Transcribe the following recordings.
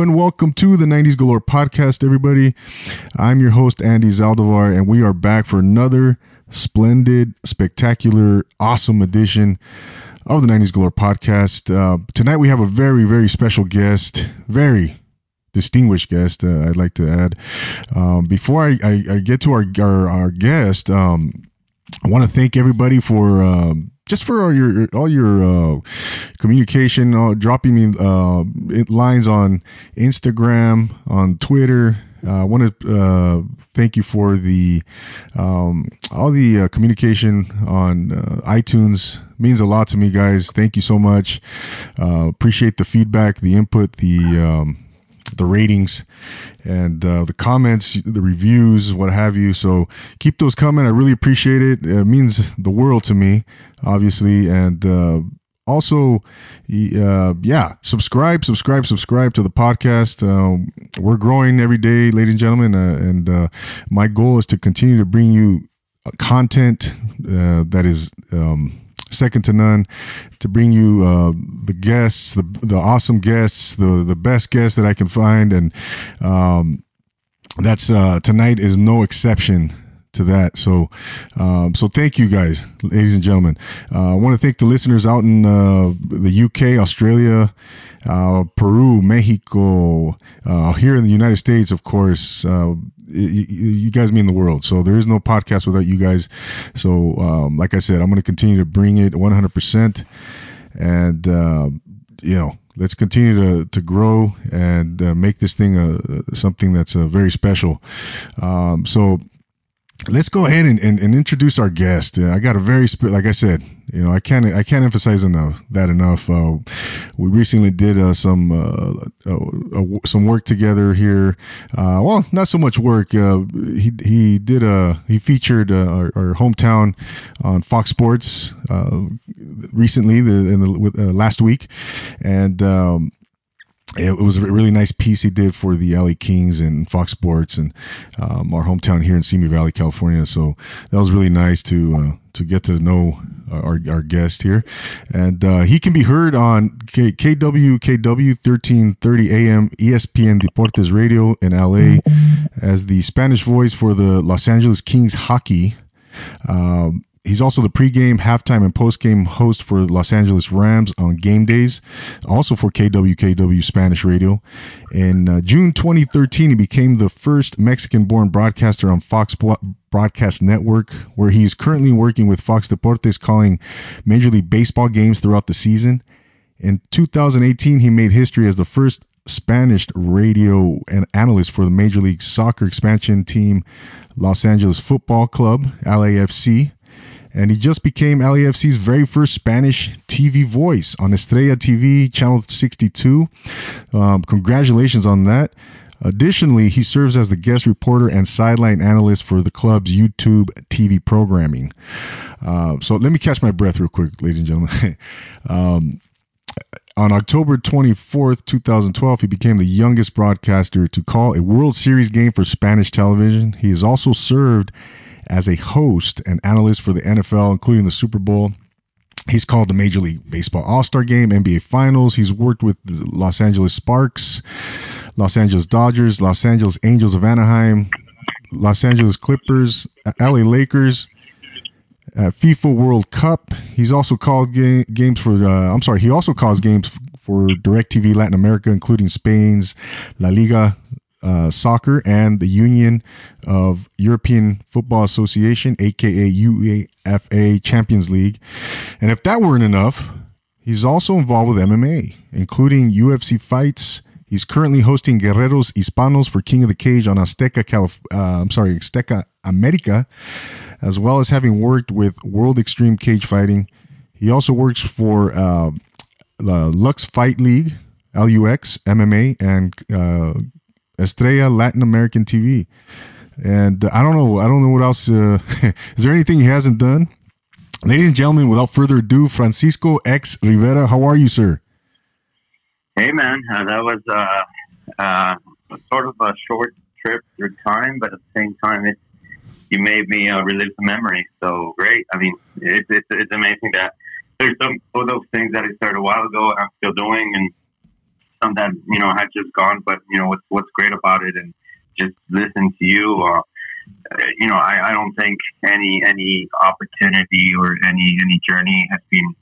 and welcome to the 90s Galore podcast, everybody. I'm your host, Andy Zaldivar, and we are back for another splendid, spectacular, awesome edition of the 90s Galore podcast. Uh, tonight we have a very, very special guest, very distinguished guest, uh, I'd like to add. Um, before I, I, I, get to our, our, our guest, um, I want to thank everybody for. Um, just for all your all your uh, communication, uh, dropping me uh, lines on Instagram, on Twitter. Uh, I want to uh, thank you for the um, all the uh, communication on iTunes. Means a lot to me, guys. Thank you so much. appreciate the feedback, the input, the um, the ratings and uh, the comments, the reviews, what have you. So keep those coming. I really appreciate it. It means the world to me, obviously. And uh, also, uh, yeah, subscribe, subscribe, subscribe to the podcast. Um, we're growing every day, ladies and gentlemen. Uh, and uh, my goal is to continue to bring you content uh, that is. Um, second to none to bring you uh, the guests, the the awesome guests, the the best guests that I can find, and um, that's uh, tonight is no exception to that. So, um, so thank you guys, ladies and gentlemen. Uh, I want to thank the listeners out in uh, the UK, Australia, uh, Peru, Mexico, uh, here in the United States, of course. You, you guys mean the world. So there is no podcast without you guys. So, um, like I said, I'm going to continue to bring it 100%. And, uh, you know, let's continue to, to grow and uh, make this thing a, something that's uh, very special. Um, so let's go ahead and, and, and, introduce our guest. I got a very, like I said, you know, I can't I can't emphasize enough that enough. Uh, we recently did uh, some uh, uh some work together here. Uh, well, not so much work. Uh, he he did a he featured our, our, hometown on Fox Sports recently, the, in the last week, and. Um, it was a really nice piece he did for the LA Kings and Fox Sports and um, our hometown here in Simi Valley, California. So that was really nice to uh, to get to know our, our guest here, and uh, he can be heard on K- KWKW 1330 AM ESPN Deportes Radio in LA as the Spanish voice for the Los Angeles Kings hockey. Um, He's also the pregame, halftime, and postgame host for Los Angeles Rams on game days, also for KWKW Spanish Radio. In uh, June 2013, he became the first Mexican born broadcaster on Fox Broadcast Network, where he's currently working with Fox Deportes calling Major League Baseball games throughout the season. In 2018, he made history as the first Spanish radio and analyst for the Major League Soccer expansion team, Los Angeles Football Club, LAFC and he just became LAFC's very first Spanish TV voice on Estrella TV, Channel 62. Um, congratulations on that. Additionally, he serves as the guest reporter and sideline analyst for the club's YouTube TV programming. Uh, so let me catch my breath real quick, ladies and gentlemen. um, on October 24th, 2012, he became the youngest broadcaster to call a World Series game for Spanish television. He has also served as a host and analyst for the NFL, including the Super Bowl. He's called the Major League Baseball All Star Game, NBA Finals. He's worked with the Los Angeles Sparks, Los Angeles Dodgers, Los Angeles Angels of Anaheim, Los Angeles Clippers, LA Lakers, uh, FIFA World Cup. He's also called ga- games for, uh, I'm sorry, he also calls games for DirecTV Latin America, including Spain's La Liga uh, Soccer and the Union of European Football Association, aka UEFA Champions League. And if that weren't enough, he's also involved with MMA, including UFC fights. He's currently hosting Guerreros Hispanos for King of the Cage on Azteca, Calif- uh, I'm sorry, Azteca America, as well as having worked with World Extreme Cage Fighting. He also works for uh, the Lux Fight League, LUX, MMA, and uh, Estrella Latin American TV. And uh, I don't know. I don't know what else. Uh, is there anything he hasn't done? Ladies and gentlemen, without further ado, Francisco X Rivera. How are you, sir? Hey, man. Uh, that was uh, uh, sort of a short trip through time, but at the same time, it you made me uh, relive the memory. So great. I mean, it's it's, it's amazing that there's some of those things that I started a while ago. I'm still doing, and some that you know had just gone. But you know what's what's great about it, and just listen to you. Uh, you know, I, I don't think any any opportunity or any any journey has been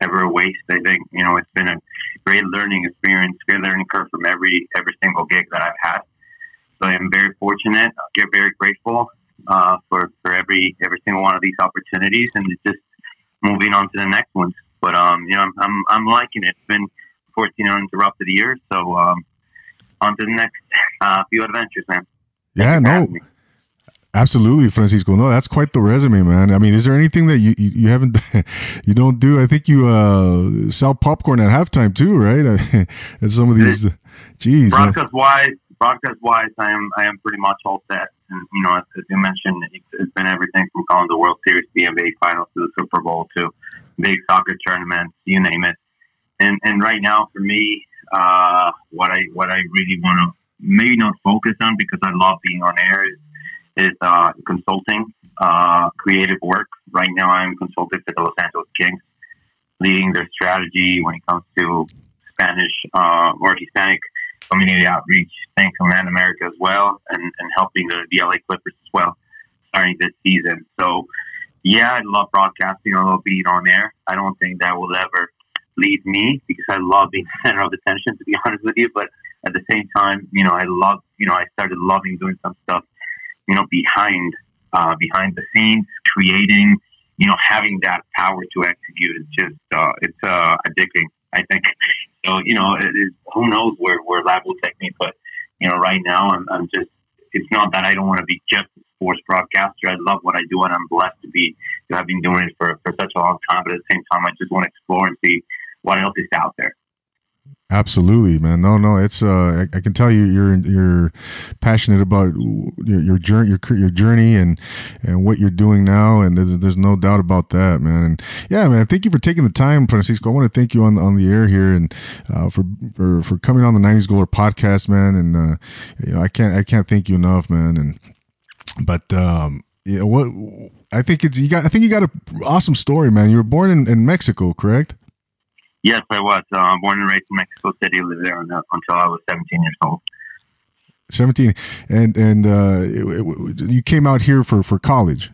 ever a waste. I think you know it's been a great learning experience, great learning curve from every every single gig that I've had. So I'm very fortunate. I get very grateful uh, for for every every single one of these opportunities, and just moving on to the next ones. But um, you know, I'm I'm, I'm liking it. It's been 14 uninterrupted years, so um, on to the next uh, few adventures, man. Yeah, no. Absolutely, Francisco. No, that's quite the resume, man. I mean, is there anything that you you, you haven't you don't do? I think you uh, sell popcorn at halftime too, right? and some of these, geez. Broadcast wise, broadcast wise, I am I am pretty much all set. And you know, as, as you mentioned, it's, it's been everything from calling the World Series, the NBA Finals, to the Super Bowl, to big soccer tournaments, you name it. And and right now, for me, uh, what I what I really want to maybe not focus on because I love being on air is is uh, consulting, uh, creative work. Right now, I'm consulting for the Los Angeles Kings, leading their strategy when it comes to Spanish uh, or Hispanic community outreach, Thank Command America as well, and, and helping the, the LA Clippers as well starting this season. So, yeah, I love broadcasting. I love being on air. I don't think that will ever leave me because I love being center of attention, to be honest with you. But at the same time, you know, I love, you know, I started loving doing some stuff you know, behind uh, behind the scenes, creating, you know, having that power to execute is just uh, it's uh, addicting. I think so. You know, it, it, who knows where where lab will take me, but you know, right now I'm, I'm just. It's not that I don't want to be just a sports broadcaster. I love what I do, and I'm blessed to be to have been doing it for for such a long time. But at the same time, I just want to explore and see what else is out there. Absolutely, man. No, no, it's uh, I, I, can tell you you're you're passionate about your your journey, your your journey, and and what you're doing now, and there's there's no doubt about that, man. And yeah, man, thank you for taking the time, Francisco. I want to thank you on on the air here and uh, for for for coming on the '90s Galore podcast, man. And uh, you know, I can't I can't thank you enough, man. And but um, you know what? I think it's you got. I think you got an awesome story, man. You were born in, in Mexico, correct? Yes, I was. Uh, born and raised in Mexico City. Lived there until I was 17 years old. 17 and and uh, it, it, you came out here for for college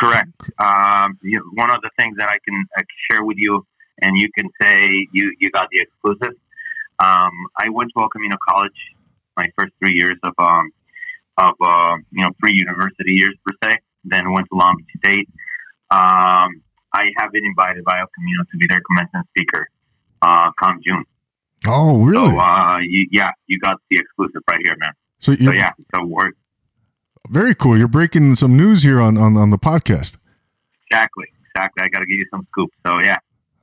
correct um, you know, one of the things that i can uh, share with you and you can say you you got the exclusive um, i went to el camino college my first three years of um, of uh, you know pre-university years per se then went to long beach state um, I have been invited by El Camino to be their commencement speaker uh, come June. Oh, really? So, uh, you, yeah, you got the exclusive right here, man. So, so yeah, so we're very cool. You're breaking some news here on, on, on the podcast. Exactly, exactly. I got to give you some scoop. So yeah.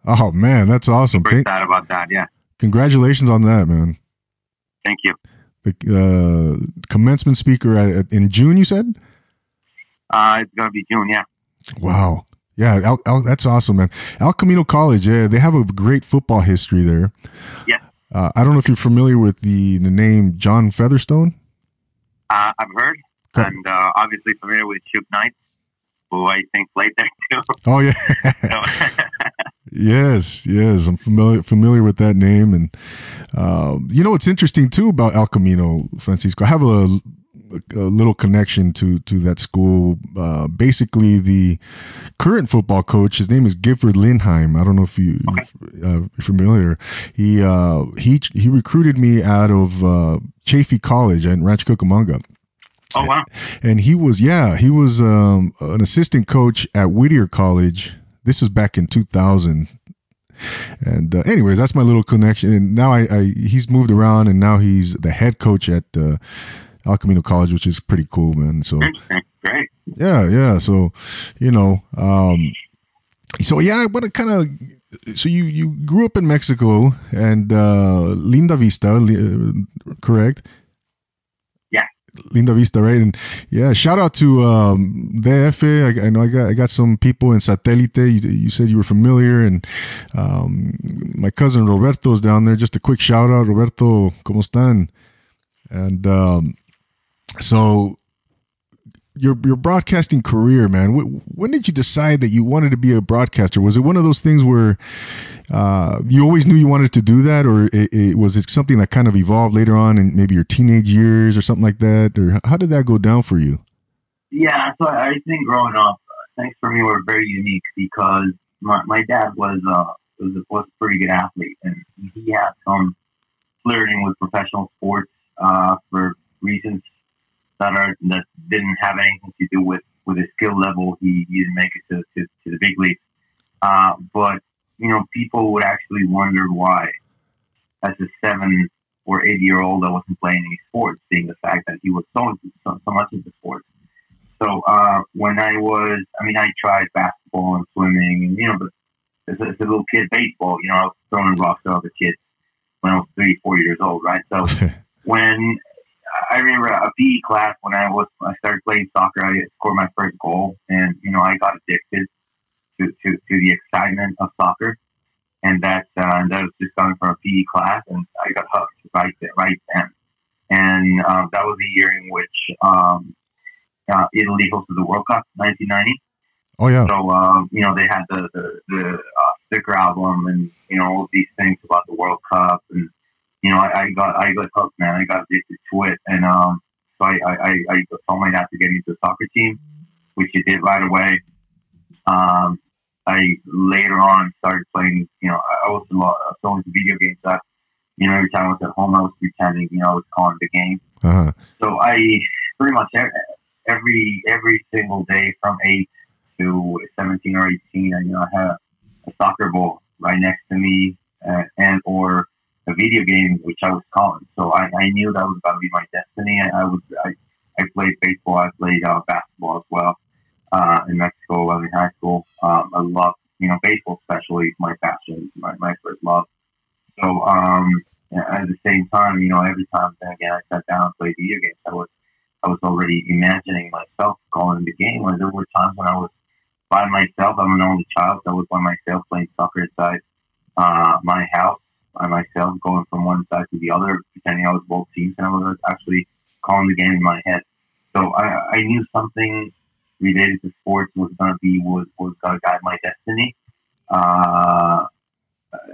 Oh man, that's awesome. Super excited about that. Yeah. Congratulations on that, man. Thank you. The uh, commencement speaker at, in June, you said? Uh, it's gonna be June. Yeah. Wow. Yeah, that's awesome, man. El Camino College, yeah, they have a great football history there. Yeah. Uh, I don't know if you're familiar with the, the name John Featherstone. Uh, I've heard, okay. and uh, obviously familiar with Suge Knight, who I think played there too. Oh yeah. yes, yes, I'm familiar familiar with that name, and uh, you know what's interesting too about El Camino, Francisco. I have a a little connection to to that school. Uh, basically, the current football coach, his name is Gifford Lindheim. I don't know if you okay. uh, familiar. He uh, he he recruited me out of uh, Chaffey College in Rancho Cucamonga. Oh wow! And he was yeah he was um, an assistant coach at Whittier College. This was back in 2000 and uh, anyways that's my little connection and now I, I, he's moved around and now he's the head coach at uh, El Camino College, which is pretty cool, man. So great. Yeah, yeah. So, you know, um, so yeah, I want to kind of. So you you grew up in Mexico and uh, Linda Vista, uh, correct? Yeah. Linda Vista, right? And yeah, shout out to um, DF. I, I, know I got I got some people in Satélite. You, you said you were familiar, and um, my cousin Roberto's down there. Just a quick shout out, Roberto, ¿cómo están? And um, so your your broadcasting career, man. When did you decide that you wanted to be a broadcaster? Was it one of those things where uh, you always knew you wanted to do that, or it, it, was it something that kind of evolved later on in maybe your teenage years or something like that? Or how did that go down for you? Yeah, so I think growing up, things for me were very unique because my, my dad was uh, was a, was a pretty good athlete, and he had some flirting with professional sports uh, for reasons that are that didn't have anything to do with with his skill level. He, he didn't make it to, to, to the big leagues. Uh, but you know, people would actually wonder why, as a seven or eight year old, I wasn't playing any sports, seeing the fact that he was so so, so much into sports. So uh, when I was, I mean, I tried basketball and swimming, and you know, but as a, as a little kid, baseball, you know, I was throwing rocks at other kids when I was three, four years old, right? So when I remember a PE class when I was I started playing soccer. I scored my first goal, and you know I got addicted to, to, to the excitement of soccer, and that uh, that was just coming from a PE class, and I got hooked right there, right then. And uh, that was the year in which um, uh, Italy hosted the World Cup, 1990. Oh yeah. So um, you know they had the the, the uh, sticker album and you know all these things about the World Cup and you know, I, I got I got hooked, man. I got addicted to it, and um, so I, I, I told my dad to get into the soccer team, which he did right away. Um, I later on started playing. You know, I was so into video games that you know every time I was at home, I was pretending. You know, I was calling the game. Uh-huh. So I pretty much every every single day from eight to seventeen or eighteen, I you know I had a soccer ball right next to me, uh, and or a video game, which I was calling. So I, I knew that was going to be my destiny. I, I was I, I played baseball. I played uh, basketball as well uh, in Mexico while in high school. Um, I love you know baseball, especially my passion, my, my first love. So um, at the same time, you know, every time again I sat down and played video games, I was I was already imagining myself calling the game. When there were times when I was by myself, I'm an only child, so I was by myself playing soccer inside uh, my house by myself, going from one side to the other, pretending I was both teams, and I was actually calling the game in my head. So I, I knew something related to sports was going to be was was going to guide my destiny. Uh,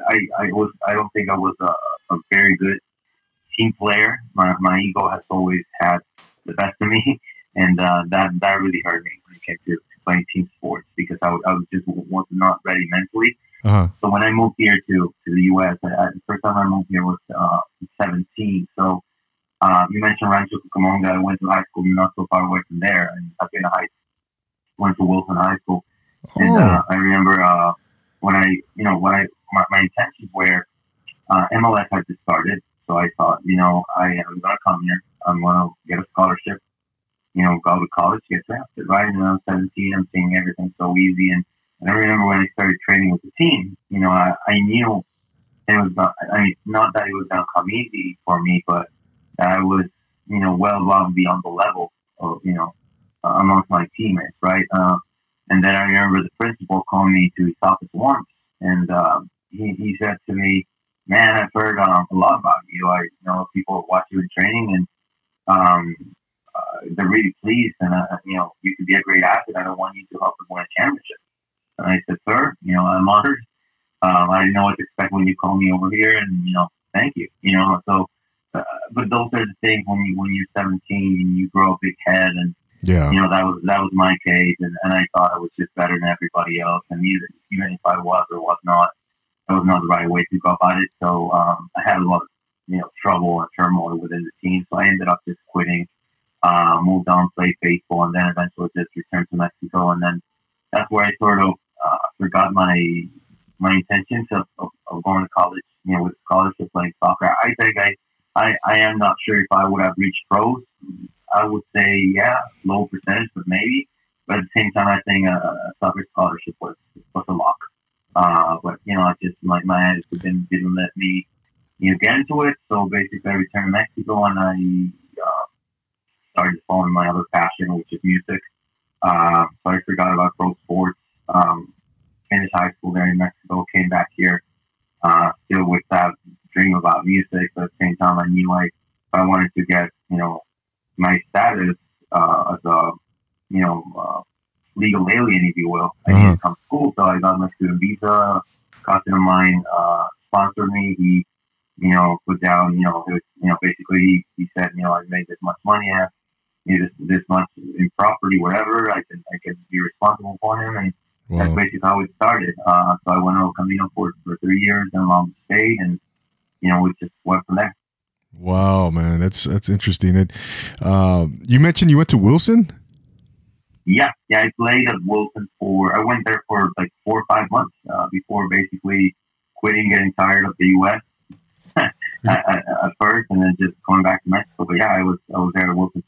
I I was I don't think I was a, a very good team player. My my ego has always had the best of me, and uh, that that really hurt me when it came to playing team sports because I, I was just was not ready mentally uh-huh. So when I moved here to, to the U.S., I, the first time I moved here was uh, 17. So uh, you mentioned Rancho Cucamonga. I went to high school not so far away from there, and I've been high. Went to Wilson High School, oh. and uh, I remember uh, when I, you know, when I my, my intentions were uh, MLS had just started, so I thought, you know, I am gonna come here. I'm gonna get a scholarship. You know, go to college, get drafted. Right, and I'm 17. I'm seeing everything so easy, and and I remember when I started training with the team, you know, I, I knew it was not, I mean, not that it was going to come easy for me, but I was, you know, well above beyond the level of, you know, uh, amongst my teammates, right? Uh, and then I remember the principal calling me to his office once, and um, he, he said to me, "Man, I've heard um, a lot about you. I know people watch you in training, and um, uh, they're really pleased, and uh, you know you could be a great athlete. I don't want you to help them win a championship." And I said, sir, you know, I'm honored. Um, I didn't know what to expect when you called me over here, and you know, thank you. You know, so, uh, but those are the things when you when you're 17 and you grow a big head, and yeah, you know, that was that was my case, and, and I thought I was just better than everybody else, and even even if I was or was not, that was not the right way to go about it. So um, I had a lot of you know trouble and turmoil within the team, so I ended up just quitting, uh, moved on, played baseball, and then eventually just returned to Mexico, and then that's where I sort of uh, forgot my my intentions of, of, of, going to college, you know, with scholarship playing soccer. I think I, I, I am not sure if I would have reached pros. I would say, yeah, low percentage, but maybe. But at the same time, I think a, a soccer scholarship was, was a lock. Uh, but, you know, I just, my, my attitude didn't, didn't let me, you know, get into it. So basically, I returned to Mexico and I uh, started following my other passion, which is music. Uh, so I forgot about pro sports um, finished high school there in Mexico, came back here, uh, still with that dream about music. But at the same time, I knew like if I wanted to get, you know, my status uh, as a you know, uh, legal alien, if you will. I Uh-huh. needed to come to school, so I got my student visa. Cousin of mine uh, sponsored me. He, you know, put down, you know, it was, you know, basically he, he said, you know, I made this much money, I have you know, this, this much in property, whatever. I can I can be responsible for him, and that's basically how it started. Uh, so I went to El Camino for for three years in Long Beach State, and you know, we just went from there. Wow, man, that's that's interesting. It, uh, you mentioned you went to Wilson. Yeah, yeah, I played at Wilson for. I went there for like four or five months uh, before basically quitting, getting tired of the U.S. at, at, at first, and then just going back to Mexico. But yeah, I was I was there at Wilson.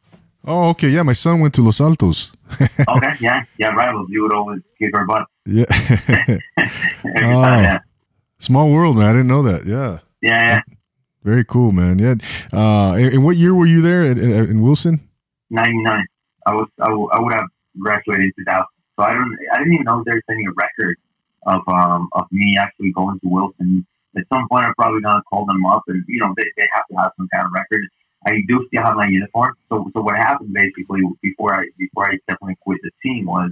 Oh, okay, yeah. My son went to Los Altos. Okay, yeah, yeah, rivals. You would always kick our butt Yeah, Oh. time. Yeah, small world, man. I didn't know that. Yeah, yeah, yeah. very cool, man. Yeah. Uh, and, and what year were you there at, at, in Wilson? 99. I was I, w- I would have graduated in 2000. So I don't I didn't even know there's any record of um of me actually going to Wilson. At some point, I'm probably gonna call them up, and you know they, they have to have some kind of record. I do still have my uniform. So so what happened basically before I before I definitely quit the team was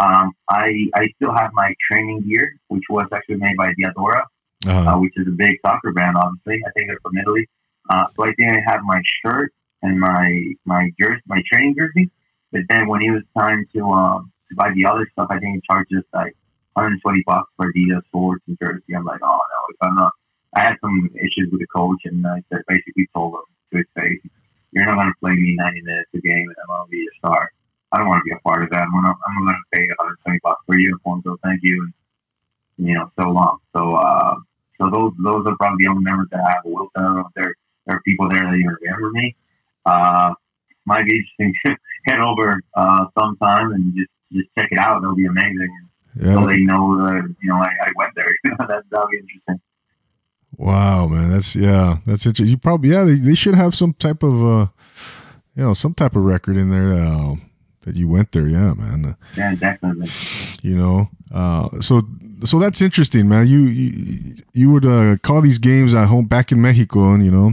um I I still have my training gear, which was actually made by Diadora Uh, uh, which is a big soccer brand, obviously. I think they're from Italy. Uh, so I think I had my shirt and my my jersey, my training jersey. But then when it was time to um, to buy the other stuff, I think it charged us like 120 bucks for Adidas shorts and jersey. I'm like, oh no, if I'm not. I had some issues with the coach, and I said, basically told him his face, "You're not going to play me 90 minutes a game, and I'm going to be a star. I don't want to be a part of that. I'm going to I'm going to pay 120 bucks for a uniform. So thank you, and you know, so long. So uh, so those those are probably the only members that I have. Don't know if there there are people there that even remember me. Uh, might be interesting to head over uh, sometime and just just check it out. It'll be amazing. So they know that you know I, I went there. that that'll be interesting. Wow, man. That's yeah. That's interesting. You probably yeah. They, they should have some type of uh, you know, some type of record in there uh, that you went there. Yeah, man. Yeah, definitely. you know uh so so that's interesting man you you, you would uh call these games at home back in mexico and you know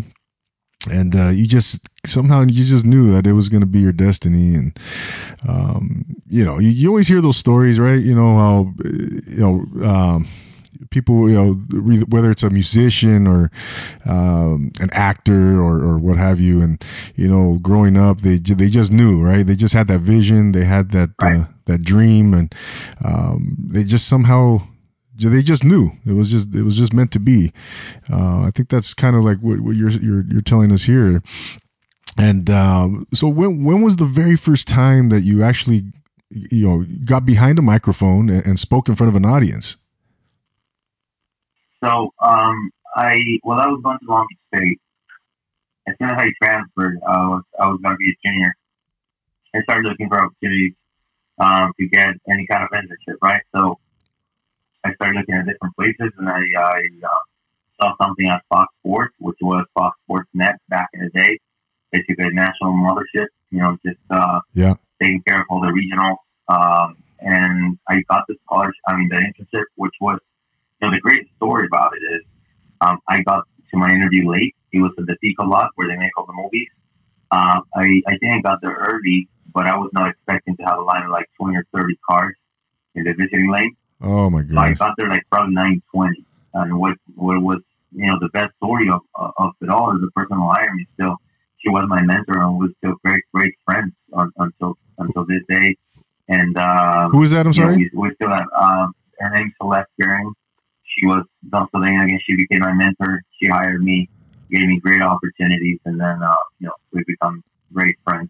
and uh you just somehow you just knew that it was going to be your destiny and um you know you, you always hear those stories right you know how you know um people you know re- whether it's a musician or um, an actor or, or what have you and you know growing up they they just knew right? They just had that vision they had that uh, that dream and um, they just somehow they just knew. It was just it was just meant to be. Uh, I think that's kind of like what, what you're, you're you're telling us here. And um, so when when was the very first time that you actually you know got behind a microphone and, and spoke in front of an audience So um, I well, I was going to Long Beach State. As soon as I transferred, I was I was going to be a junior. I started looking for opportunities um, to get any kind of internship, right? So I started looking at different places, and I, I uh, saw something on Fox Sports, which was Fox Sports Net back in the day, basically a national mothership. You know, just uh, Yeah. taking care of all the regionals. Um, and I got the scholarship, I mean, the internship, which was know, the great story about it is um, I got to my interview late. It was at the Pico lot where they make all the movies. Uh, I, I think I got there early, but I was not expecting to have a line of like 20 or 30 cars in the visiting lane. oh my So I got there like probably 920. And what, what was, you know, the best story of, of it all is the person who hired me still. She was my mentor and we're still great, great friends un, until, until this day. And, um, who is that i'm you know, sorry we, we still have um, her name's Celeste Gering. She was Pennsylvania again. She became my mentor. She hired me, gave me great opportunities, and then uh, you know we've become great friends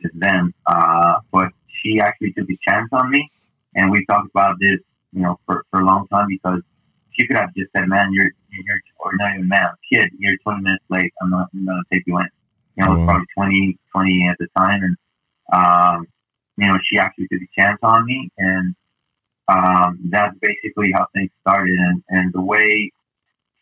since then. Uh, but she actually took a chance on me, and we talked about this you know for, for a long time because she could have just said, "Man, you're you're or not even man, kid, you're 20 minutes late. I'm not I'm gonna take you in." You know, I was probably 20, 20 at the time, and um, you know, she actually took a chance on me, and um, that's basically how things started, and, and the way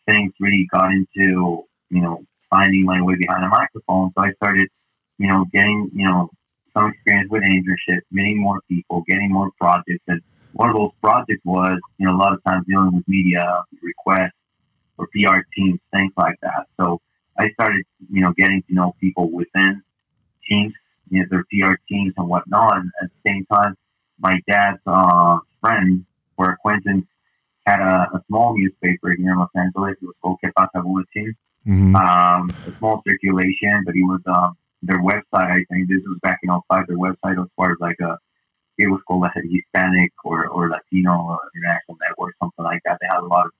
things really got into, you know, finding my way behind a microphone. So I started, you know, getting, you know, some experience with internship, meeting more people, getting more projects, and one of those projects was, you know, a lot of times dealing with media requests or PR teams, things like that. So I started, you know, getting to know people within teams you know, their PR teams and whatnot. And at the same time, my dad's uh, friend or acquaintance had a, a, small newspaper here in Los Angeles. It was called Que Pasa Bulletin. Mm-hmm. Um, a small circulation, but it was um, their website. I think this was back in 05. Their website was part of like a it was called a Hispanic or, or Latino or International Network, something like that. They had a lot of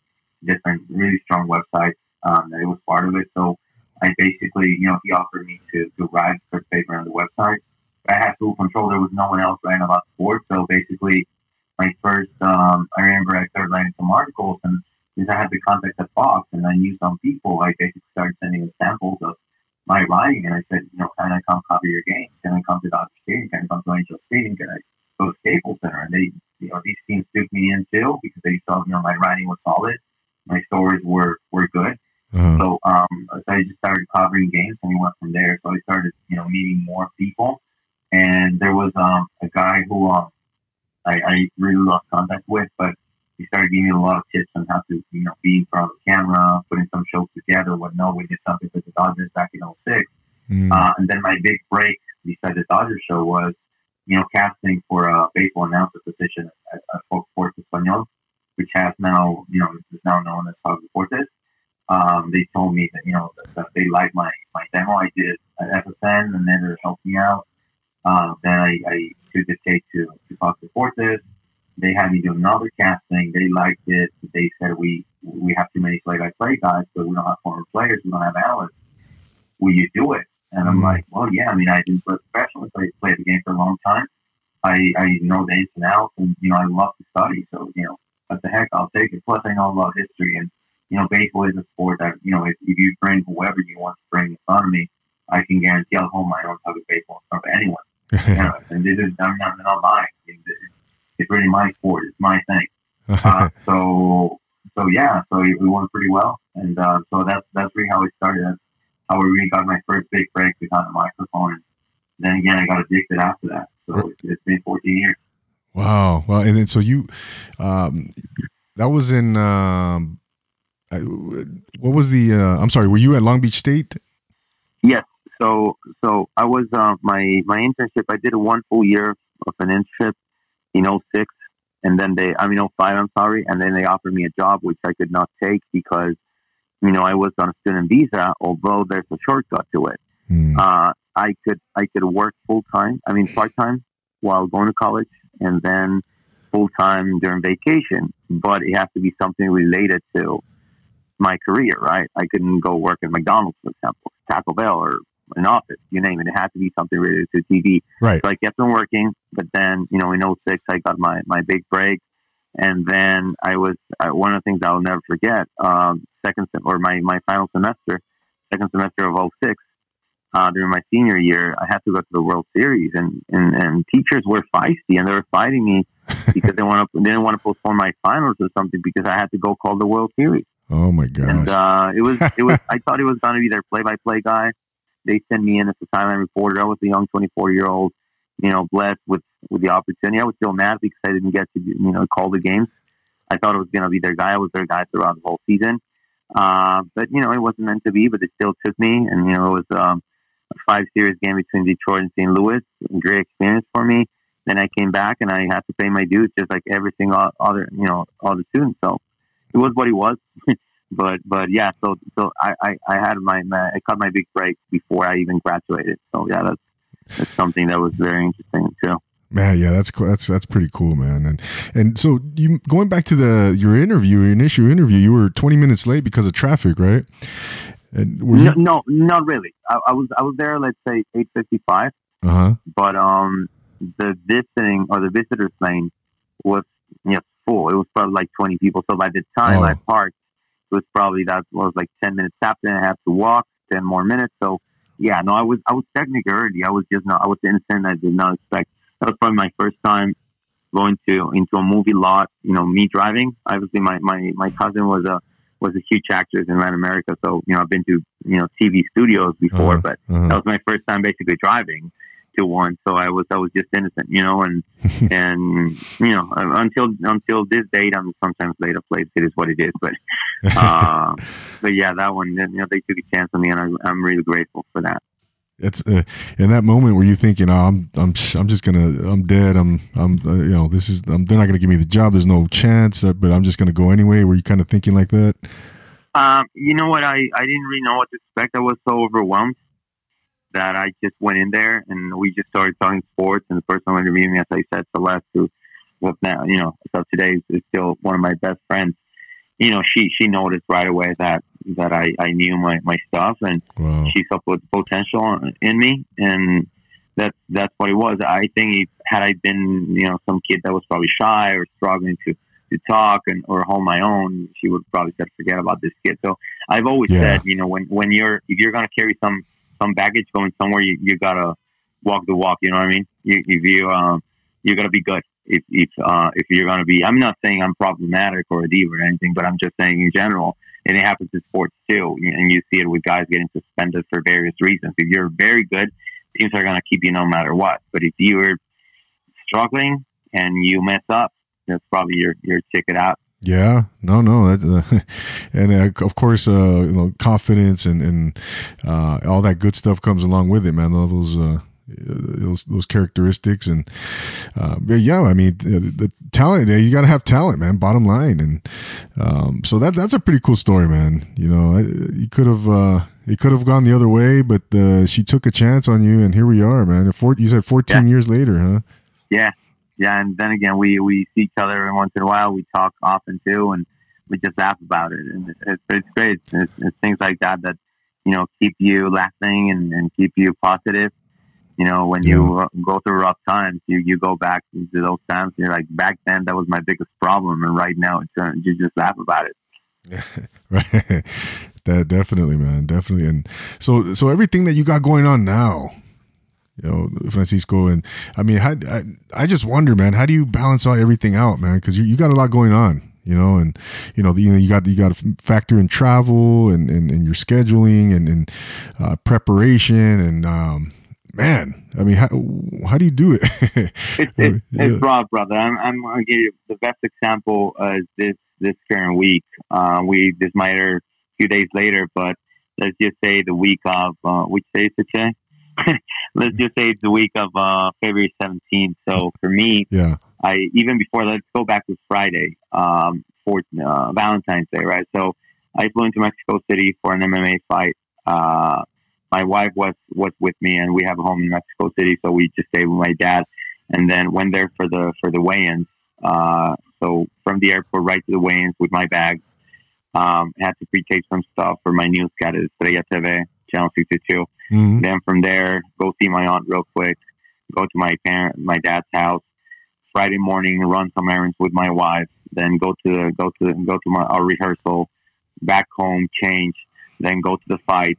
different, really strong websites um, that it was part of it. So I basically, you know, he offered me to, to write for the paper on the website. I had full control. There was no one else writing about sports. So basically, my first, um, I remember I started writing some articles, and since I had the contact at Fox and I knew some people, I basically started sending them samples of my writing. And I said, you know, can I come cover your games? Can I come to Dodger Stadium? Can I come to Angel Stadium? Can I go to Staples Center? And they, you know, these teams took me in too because they saw, you know, my writing was solid. My stories were, were good. Uh-huh. So, um, so I just started covering games and we went from there. So I started, you know, meeting more people. And there was um, a guy who um, I, I really lost contact with, but he started giving me a lot of tips on how to, you know, be in front of the camera, putting some shows together. What no, we did something for the Dodgers back in 06. Mm. Uh, and then my big break besides the Dodgers show was, you know, casting for a baseball announcer position at, at Fox Sports Español, which has now, you know, is now known as Fox Deportes um, they told me that you know that, that they liked my my demo I did at FSN, and then they helped me out. Uh, then I, I took the tape to to Fox Deportes. They had me do another casting. They liked it. They said we we have too many play-by-play guys, but we don't have former players. We don't have analysts. Will you do it? And I'm mm-hmm. like, well, yeah. I mean, I've been professionally play, played the game for a long time. I I know the ins and outs, and you know, I love to study. So you know, what the heck, I'll take it. Plus, I know a lot of history and you know, baseball is a sport that, you know, if, if you bring whoever you want to bring in front of me, I can guarantee I'll hold my own talk of baseball of anyone. you know, and this is, I'm not, not lying. It's, it's really my sport. It's my thing. Uh, so, so yeah, so we won pretty well. And, uh, so that's, that's really how it started. That's how I really got my first big break behind the microphone. And then again, I got addicted after that. So it's, it's been 14 years. Wow. Well, and then so you, um, that was in um, what was the? Uh, I'm sorry. Were you at Long Beach State? Yes. So so I was uh, my my internship. I did a one full year of an internship in 06 and then they I mean 05, I'm sorry, and then they offered me a job which I could not take because you know I was on a student visa. Although there's a shortcut to it, hmm. uh, I could I could work full time. I mean part time while going to college, and then full time during vacation. But it has to be something related to my career, right? I couldn't go work at McDonald's, for example, Taco Bell, or an office, you name it. It had to be something related to TV. Right. So I kept on working, but then, you know, in 06, I got my, my big break. And then I was, uh, one of the things I'll never forget, um, second, or my, my final semester, second semester of 06, uh, during my senior year, I had to go to the World Series, and, and, and teachers were feisty, and they were fighting me because they want to they didn't want to postpone my finals or something because I had to go call the World Series. Oh my god! And uh, it was it was. I thought it was going to be their play-by-play guy. They send me in as a sideline reporter. I was a young 24 year old, you know, blessed with with the opportunity. I was still mad because I didn't get to you know call the games. I thought it was going to be their guy. I was their guy throughout the whole season. Uh, but you know, it wasn't meant to be. But they still took me, and you know, it was um, a five series game between Detroit and St. Louis. Great experience for me. Then I came back and I had to pay my dues just like every single other, you know, all the students. So it was what it was. but but yeah, so so I, I, I had my, my I cut my big break before I even graduated. So yeah, that's that's something that was very interesting too. Man, yeah, that's cool. That's that's pretty cool, man. And and so you going back to the your interview, your initial interview, you were 20 minutes late because of traffic, right? And were you- no, no, not really. I, I was I was there, let's say 8:55. Uh huh. But um, the visiting or the visitors lane was you know, full. It was probably like 20 people. So by the time oh. I parked, was probably that was like 10 minutes after I had to walk 10 more minutes. So yeah, no, I was, I was technically early. I was just not, I was innocent. I did not expect, that was probably my first time going to, into a movie lot, you know, me driving. Obviously my, my, my cousin was a, was a huge actor in Latin America. So, you know, I've been to, you know, TV studios before, uh-huh, but uh-huh. that was my first time basically driving to one. So I was I was just innocent, you know, and and you know until until this date, I'm sometimes late a place. It is what it is, but uh, but yeah, that one, you know, they took a chance on me, and I, I'm really grateful for that. it's uh, in that moment where you thinking, oh, I'm, I'm, I'm just gonna, I'm dead. I'm, I'm, uh, you know, this is, I'm, they're not gonna give me the job. There's no chance, uh, but I'm just gonna go anyway. Were you kind of thinking like that? Um, you know what? I, I didn't really know what to expect. I was so overwhelmed that I just went in there and we just started talking sports. And the person who interviewed me, as I said, Celeste, who, well, now, you know, so today is, is still one of my best friends. You know, she she noticed right away that that I, I knew my, my stuff and wow. she saw the potential in me and that's that's what it was. I think if, had I been you know some kid that was probably shy or struggling to to talk and or hold my own, she would probably said forget about this kid. So I've always yeah. said you know when when you're if you're gonna carry some some baggage going somewhere, you, you gotta walk the walk. You know what I mean? You, if you um, you gotta be good. If if uh, if you're gonna be, I'm not saying I'm problematic or a diva or anything, but I'm just saying in general, and it happens in sports too. And you see it with guys getting suspended for various reasons. If you're very good, teams are gonna keep you no matter what. But if you're struggling and you mess up, that's probably your your ticket out. Yeah, no, no, that's uh, and uh, of course, uh, you know, confidence and and uh, all that good stuff comes along with it, man. All those uh, those those characteristics and uh, yeah, I mean, the, the talent. You got to have talent, man. Bottom line, and um, so that that's a pretty cool story, man. You know, you could have. Uh, it could have gone the other way, but uh, she took a chance on you, and here we are, man. Four, you said 14 yeah. years later, huh? Yeah, yeah, and then again, we we see each other every once in a while. We talk often too, and we just laugh about it, and it's it's great. It's, it's things like that that you know keep you laughing and, and keep you positive. You know, when yeah. you go through rough times, you you go back into those times. And you're like, back then that was my biggest problem, and right now it's uh, you just laugh about it. Yeah, right. that definitely, man, definitely. And so, so everything that you got going on now, you know, Francisco. And I mean, how, I, I just wonder, man, how do you balance all everything out, man? Because you, you got a lot going on, you know, and you know, the, you know, you got you got to factor in travel and, and, and your scheduling and, and uh, preparation and um, man, I mean, how how do you do it? it's, it's, it's rough, brother. I'm, I'm gonna give you the best example is this this current week. Uh, we this might a few days later, but let's just say the week of uh, which day is it today? let's just say it's the week of uh, February 17th. So for me, yeah, I even before let's go back to Friday, um, for uh, Valentine's Day, right? So I flew into Mexico City for an MMA fight. Uh, my wife was was with me, and we have a home in Mexico City, so we just stayed with my dad, and then went there for the for the weigh-ins. Uh, so from the airport right to the weigh-ins with my bag. Um, had to pre-tape some stuff for my newscast at Estrella TV, Channel 62. Mm-hmm. Then from there, go see my aunt real quick. Go to my parent, my dad's house. Friday morning, run some errands with my wife. Then go to go to go to my our rehearsal. Back home, change. Then go to the fight.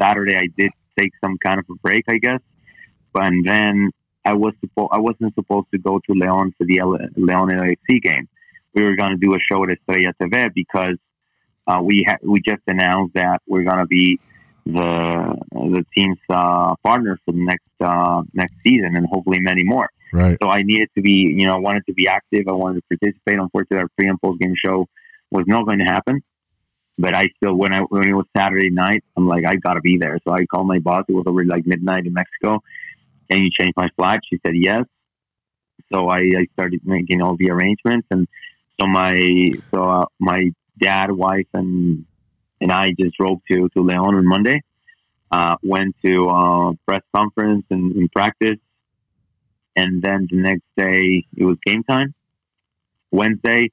Saturday, I did take some kind of a break, I guess. But then I was supposed I wasn't supposed to go to Leon for the L- Leon LAFC game. We were going to do a show at Estrella TV because uh, we ha- we just announced that we're going to be the the team's uh, partner for the next uh, next season and hopefully many more. Right. So I needed to be, you know, I wanted to be active. I wanted to participate. Unfortunately, our pre and post game show was not going to happen. But I still, when I when it was Saturday night, I'm like, I gotta be there. So I called my boss. It was over like midnight in Mexico. Can you change my flight? She said yes. So I, I started making all the arrangements, and so my so uh, my dad, wife, and and I just drove to to Leon on Monday. Uh, went to uh, press conference and, and, practice, and then the next day it was game time. Wednesday,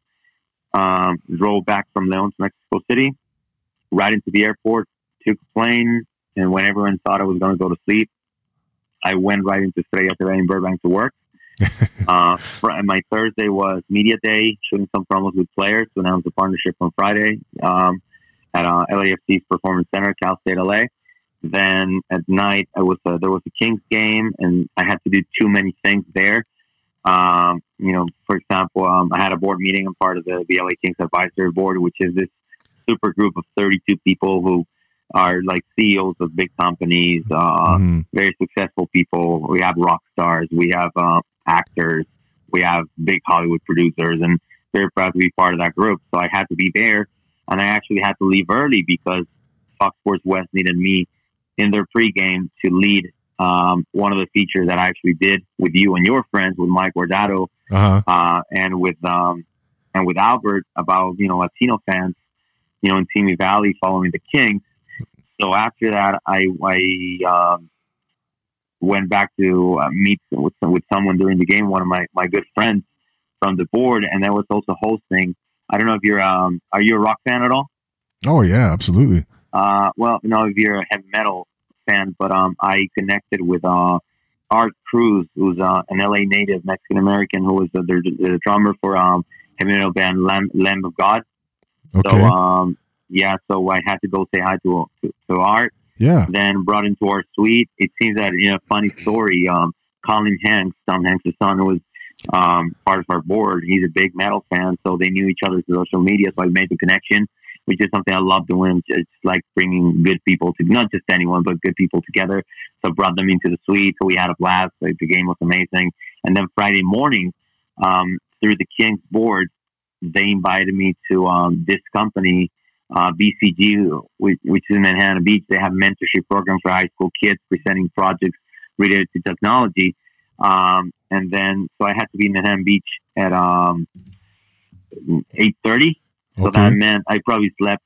um, drove back from Leon to Mexico City, right into the airport, took a plane, and when everyone thought I was going to go to sleep, I went right into Estrella TV in Burbank to work. uh, my Thursday was media day, shooting some promos with players to announce the partnership on Friday. Um, at uh, LAFC's Performance Center, Cal State LA. Then at night, I was uh, there was a Kings game, and I had to do too many things there. Um, you know, for example, um, I had a board meeting. I'm part of the, the LA Kings Advisory Board, which is this super group of 32 people who are like CEOs of big companies, uh, mm-hmm. very successful people. We have rock stars, we have uh, actors, we have big Hollywood producers, and very proud to be part of that group. So I had to be there and I actually had to leave early because Fox Sports West needed me in their pregame to lead um, one of the features that I actually did with you and your friends, with Mike Guardado Uh-huh. uh, and with um, and with Albert about you know Latino fans, you know in Simi Valley following the Kings. So after that, I I um, went back to uh, meet with with someone during the game, one of my my good friends from the board, and that was also hosting. I don't know if you're um are you a rock fan at all? Oh yeah, absolutely. Uh, well, no, if you're a heavy metal fan, but um, I connected with uh, Art Cruz, who's uh, an LA native Mexican American who was the, the, the drummer for um heavy metal band Lamb, Lamb of God. Okay. So um, yeah, so I had to go say hi to to, to Art. yeah. Then brought into our suite. It seems that you know, funny story. Um, Colin Hanks, Tom Hanks' son, who was um, part of our board. He's a big metal fan, so they knew each other through social media. So I made the connection, which is something I love doing. It's like bringing good people to not just anyone, but good people together. So brought them into the suite. So we had a blast. Like the game was amazing. And then Friday morning, um, through the Kings board, they invited me to um, this company uh, BCG, which, which is in Manhattan Beach. They have mentorship programs for high school kids presenting projects related to technology. Um, and then, so I had to be in Manhattan Beach at um, 8.30. So that meant I probably slept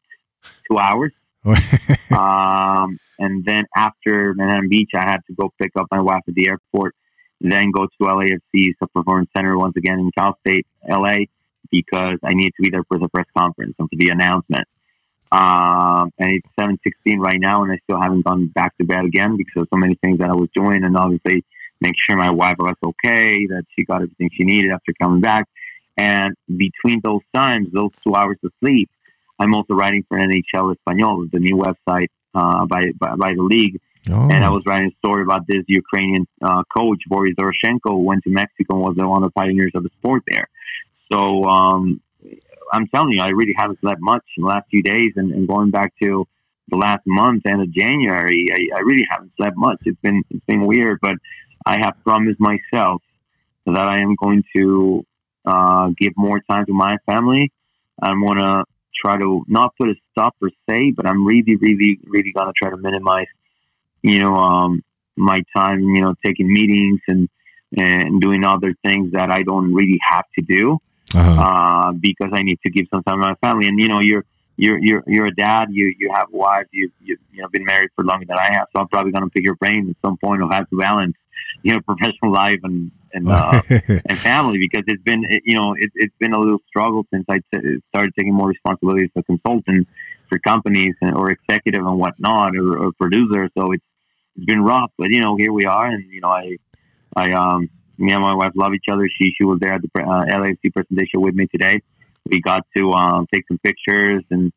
two hours. um, and then after Manhattan Beach, I had to go pick up my wife at the airport, then go to LAFC's Performance Center once again in Cal State, LA, because I needed to be there for the press conference and for the announcement. Um, and it's 7:16 right now, and I still haven't gone back to bed again because of so many things that I was doing, and obviously make sure my wife was okay, that she got everything she needed after coming back. And between those times, those two hours of sleep, I'm also writing for NHL Español, the new website uh, by, by by the league, oh. and I was writing a story about this Ukrainian uh, coach Boris Doroshenko who went to Mexico and was one of the pioneers of the sport there. So um, I'm telling you, I really haven't slept much in the last few days, and, and going back to the last month, end of January, I, I really haven't slept much. It's been it's been weird, but I have promised myself that I am going to uh, give more time to my family. I'm gonna try to not put a stop per se, but I'm really, really, really gonna try to minimize, you know, um, my time, you know, taking meetings and and doing other things that I don't really have to do Uh-huh. uh, because I need to give some time to my family. And you know, you're you're you're you're a dad. You you have wives. You you you know been married for longer than I have. So I'm probably gonna pick your brain at some point of how to balance, you know, professional life and and uh, and family because it's been you know it, it's been a little struggle since I t- started taking more responsibility as a consultant for companies and, or executive and whatnot or, or producer. So it's it's been rough, but you know here we are, and you know I I um me and my wife love each other. She she was there at the uh, LAFC presentation with me today. We got to um, take some pictures and.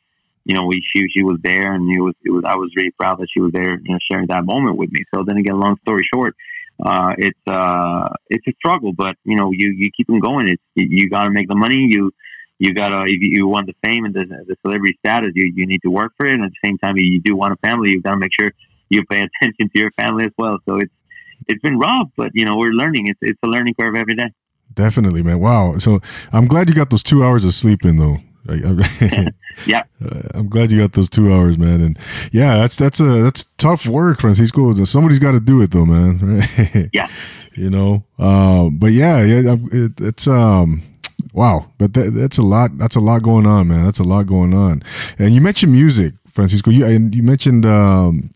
You know, we she she was there, and it was it was I was really proud that she was there, you know, sharing that moment with me. So then again, long story short, uh, it's uh, it's a struggle, but you know, you, you keep them going. It's you, got to make the money. You you got to if you, you want the fame and the, the celebrity status, you, you need to work for it. And at the same time, you do want a family. You've got to make sure you pay attention to your family as well. So it's it's been rough, but you know, we're learning. It's it's a learning curve every day. Definitely, man. Wow. So I'm glad you got those two hours of sleep in, though. I, Yeah. Uh, I'm glad you got those two hours, man. And yeah, that's that's a that's tough work, Francisco. Somebody's got to do it, though, man. Right? Yeah. you know. Uh, but yeah, yeah, it, it's um. Wow, but that, that's a lot. That's a lot going on, man. That's a lot going on. And you mentioned music, Francisco. You and you mentioned um,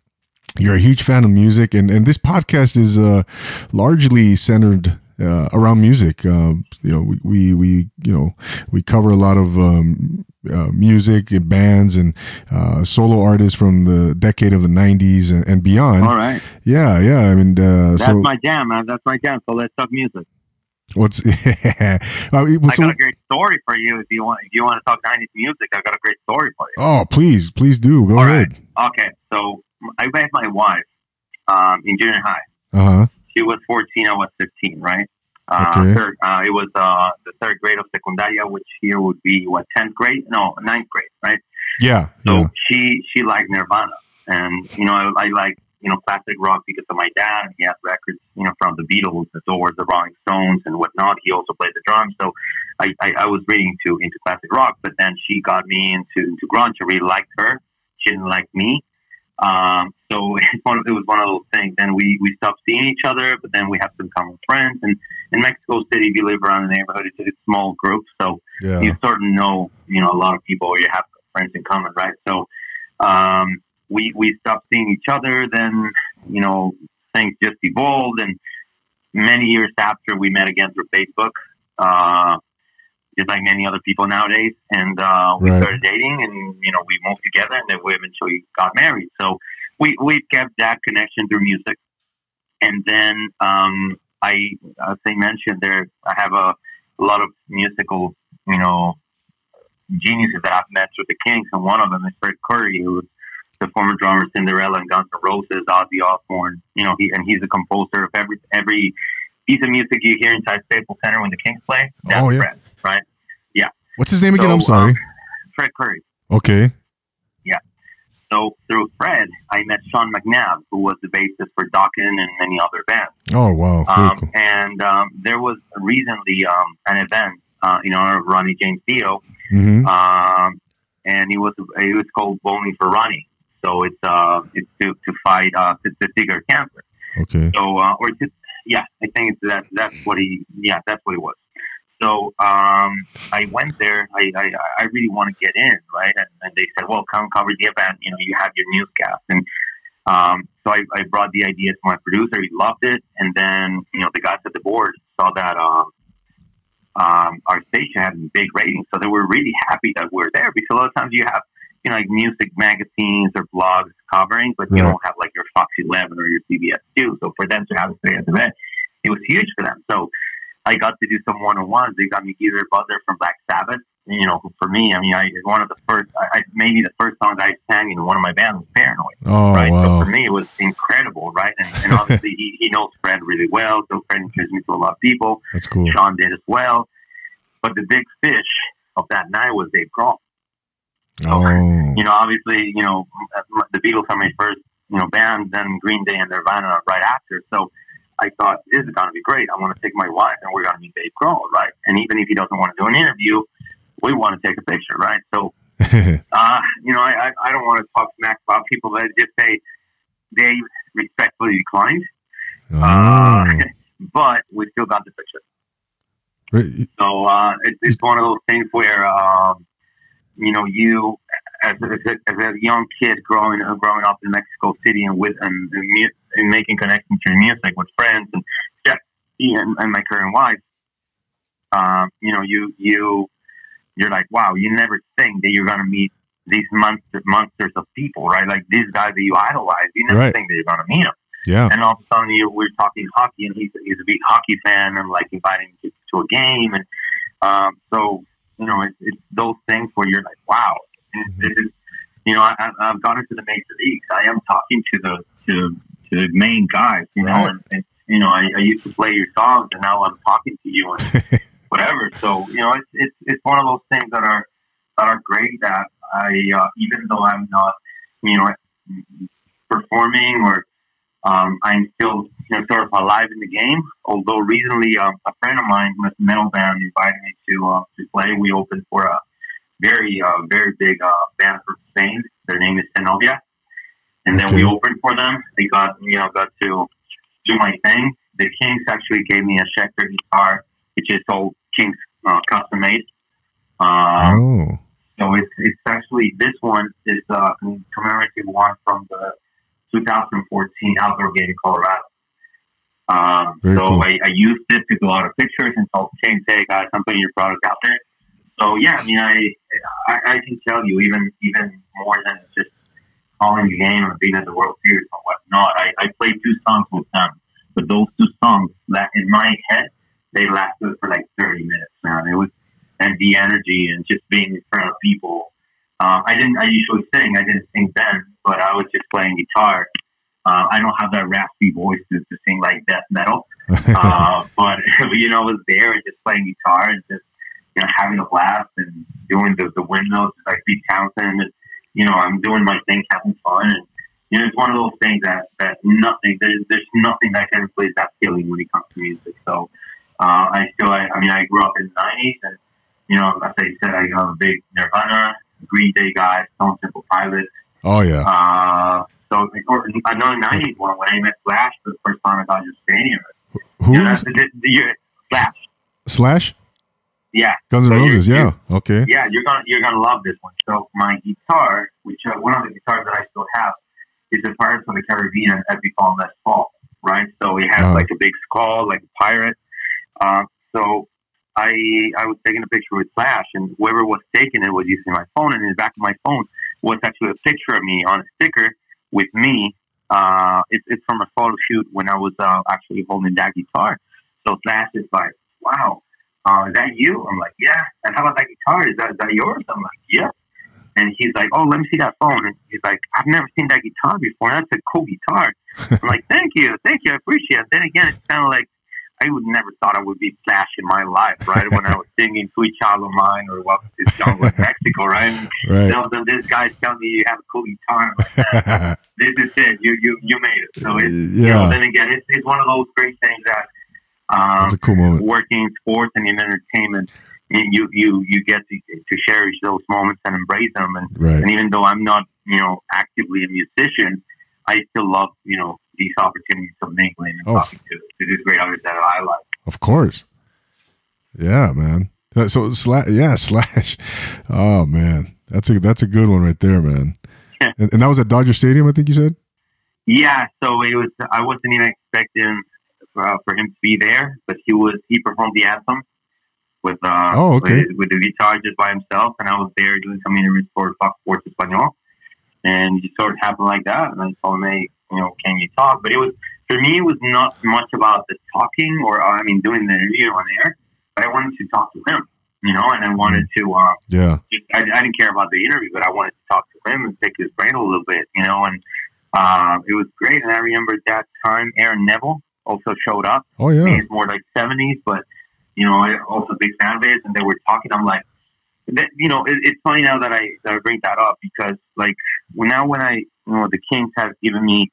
you're a huge fan of music, and and this podcast is uh, largely centered uh, around music. Uh, you know, we, we we you know we cover a lot of um, uh, music and bands and uh, solo artists from the decade of the '90s and, and beyond. All right. Yeah, yeah. I mean, uh, That's so my jam, man. That's my jam. So let's talk music. what's uh, well, I so- got a great story for you if you want. If you want to talk '90s music, I've got a great story for you. oh, please, please do go All ahead. Okay, so I met my wife um, in junior high. Uh huh. She was 14, I was 15, right? Uh, Okay. third, uh, it was uh, the third grade of secundaria, which here would be what 10th grade? No, ninth grade, right? Yeah. So yeah. she she liked Nirvana, and you know I, I like you know classic rock because of my dad. He had records you know from the Beatles, the Doors, the Rolling Stones, and whatnot. He also played the drums, so I, I, I was really into into classic rock. But then she got me into into grunge. I really liked her. She didn't like me. Um, so it's one, it was one of those things. And we, we stopped seeing each other, but then we have some common friends. And in Mexico City, if you live around the neighborhood, it's a small group. So Yeah. you sort of know, you know, a lot of people or you have friends in common, right? So um, we, we stopped seeing each other. Then, you know, things just evolved. And many years after, we met again through Facebook. Uh, just like many other people nowadays. And uh, we Right. started dating, and you know, we moved together, and then we eventually got married. So we we kept that connection through music. And then um, I, as I mentioned, there I have a, a lot of musical, you know, geniuses that I've met through the Kings, and one of them is Fred Coury, who was the former drummer of Cinderella and Guns N' Roses, Ozzy Osbourne. You know, he and he's a composer of every every piece of music you hear inside Staples Center when the Kings play. That's Oh, yeah. Fred, right? Yeah. What's his name again? So, I'm sorry. um, Fred Coury. okay. Yeah. So through Fred, I met Sean McNabb, who was the bassist for Dokken and many other bands. Oh wow. Um, cool. And um, there was recently um, an event uh, in honor of Ronnie James Dio, hmm um, and he was it was called Bowling for Ronnie. So it's uh, it's to to fight uh, testicular cancer. Okay. So uh, or just yeah, I think that that's what he yeah that's what it was. So um, I went there. I, I, I really want to get in, right? And, and they said, well, come cover the event. You know, you have your newscast. And um, so I, I brought the idea to my producer. He loved it. And then, you know, the guys at the board saw that um, um, our station had big ratings. So they were really happy that we are there because a lot of times you have, you know, like music magazines or blogs covering, but you don't have like your Fox 11 or your CBS 2. So for them to have a say at the event, it was huge for them. So I got to do some one on ones. They got me Geezer Butler from Black Sabbath. You know, for me, I mean, I one of the first, I, I maybe the first songs I sang in one of my bands was Paranoid, Oh right? So for me, it was incredible, right? And, and obviously, he, he knows Fred really well, so Fred introduced me to a lot of people. That's cool. Sean did as well. But the big fish of that night was Dave Grohl. Oh. You know, obviously, you know, the Beatles are my first, you know, band, then Green Day and Nirvana right after. So I thought, this is going to be great. I want to take my wife and we're going to meet Dave Grohl, right? And even if he doesn't want to do an interview, we want to take a picture, right? So, uh, you know, I, I, I don't want to talk smack about people, I just say Dave respectfully declined. oh. Uh, but we still got the picture. Right. So uh, it's, it's one of those things where um, you know you as, a- as, a, as a young kid growing uh, growing up in Mexico City and with and, and, and making connections through music with friends and Jeff and, and my current wife. Um, you know, you you you're like, wow, you never think that you're gonna meet these monsters monsters of people, right? Like these guys that you idolize, you never Right. think that you're gonna meet them. Yeah. And all of a sudden, you, we're talking hockey, and he's he's a big hockey fan, and like inviting him to, to a game, and um, so you know, it's, it's those things where you're like, wow, this is, you know, I, I've gone into the major leagues. I am talking to the to the main guys, you know, and, and you know, I, I used to play your songs, and now I'm talking to you and whatever. So you know, it's it's it's one of those things that are that are great. That I uh, even though I'm not, you know, performing or um, I'm still you know, sort of alive in the game. Although recently, um, a friend of mine with metal band invited me to uh, to play. We opened for a very uh, very big uh, band from Spain. Their name is Zenobia, and then we opened for them. They got you know got to do my thing. The Kings actually gave me a Schecter guitar, which is all Kings uh, custom made. Um, oh. so it's it's actually this one is uh, commemorative one from the 2014 outdoor game in Colorado. Um, so cool. I, I used it to do a lot of pictures and told James, hey guys, I'm putting your product out there. So yeah, I mean, I, I I can tell you even even more than just calling the game or being at the World Series or whatnot. I, I played two songs with them, but those two songs that in my head they lasted for like 30 minutes. Man, it was and the energy and just being in front of people. Um, I didn't. I usually sing. I didn't sing then, but I was just playing guitar. Uh, I don't have that raspy voice to, to sing like death metal, uh, but you know, I was there and just playing guitar and just you know having a blast and doing the the windmills like Pete Townshend and you know I'm doing my thing, having fun and you know it's one of those things that that nothing there's there's nothing that can replace that feeling when it comes to music. So uh, I still I, I mean I grew up in the '90s and you know as I said I am a big Nirvana, Green Day guy, Stone Temple Pilots oh yeah. uh, So, or another '90s one when I met Slash for the first time at Dodger Stadium. Who? You know, the, the, the, Slash. Slash? Yeah. Guns N' So you're- Roses. Yeah. Okay. Yeah, you're gonna you're gonna love this one. So my guitar, which uh, one of the guitars that I still have, is a Pirates of the Caribbean Epiphone Les Paul, right? So it has Uh-huh. like a big skull, like a pirate. Uh, so I I was taking a picture with Slash, and whoever was taking it was using my phone, and in the back of my phone was actually a picture of me on a sticker with me. Uh, it's it's from a photo shoot when I was uh, actually holding that guitar. So Slash is like, wow uh, is that you? I'm like, yeah. And how about that guitar? Is that, is that yours? I'm like, yeah. And he's like, oh, let me see that phone. And he's like, I've never seen that guitar before. That's a cool guitar. I'm like, thank you, thank you, I appreciate it. Then again, it's kind of like I would never thought I would be Slash in my life, right? when I was singing "Sweet Child of Mine" or "Welcome to Jungle in Mexico," right? And Right. then then this guy's telling me you have a cool guitar. Like, this is it. You you you made it. So it's you know. yeah. Then again, it's it's one of those great things that. Um, That's a cool moment. working in sports and in entertainment, you you you get to, to cherish those moments and embrace them. And, Right. and even though I'm not you know actively a musician, I still love you know these opportunities of mingling and Oh. talking to, to these great artists that I like. Of course. Yeah, man. Uh, So slash, yeah, slash. Oh man, that's a that's a good one right there, man. And, and that was at Dodger Stadium, I think you said. Yeah, so it was. I wasn't even expecting uh, for him to be there, but he was. He performed the anthem with uh Oh, okay. with, with the guitar just by himself, and I was there doing some interviews for Fox Sports Espanol, and it sort of happened like that. And I told him, hey, you know, can you talk? But it was for me, it was not much about the talking or I mean doing the interview on air, but I wanted to talk to him, you know, and I wanted to. Uh, Yeah. I, I didn't care about the interview, but I wanted to talk to him and pick his brain a little bit, you know, and uh, it was great. And I remember at that time, Aaron Neville also showed up. Oh yeah. it's more like 70s, but, you know, I- also a big fan of his, and they were talking. I'm like, that, you know, it, it's funny now that I, that I bring that up because, like, now when I, you know, the Kings have given me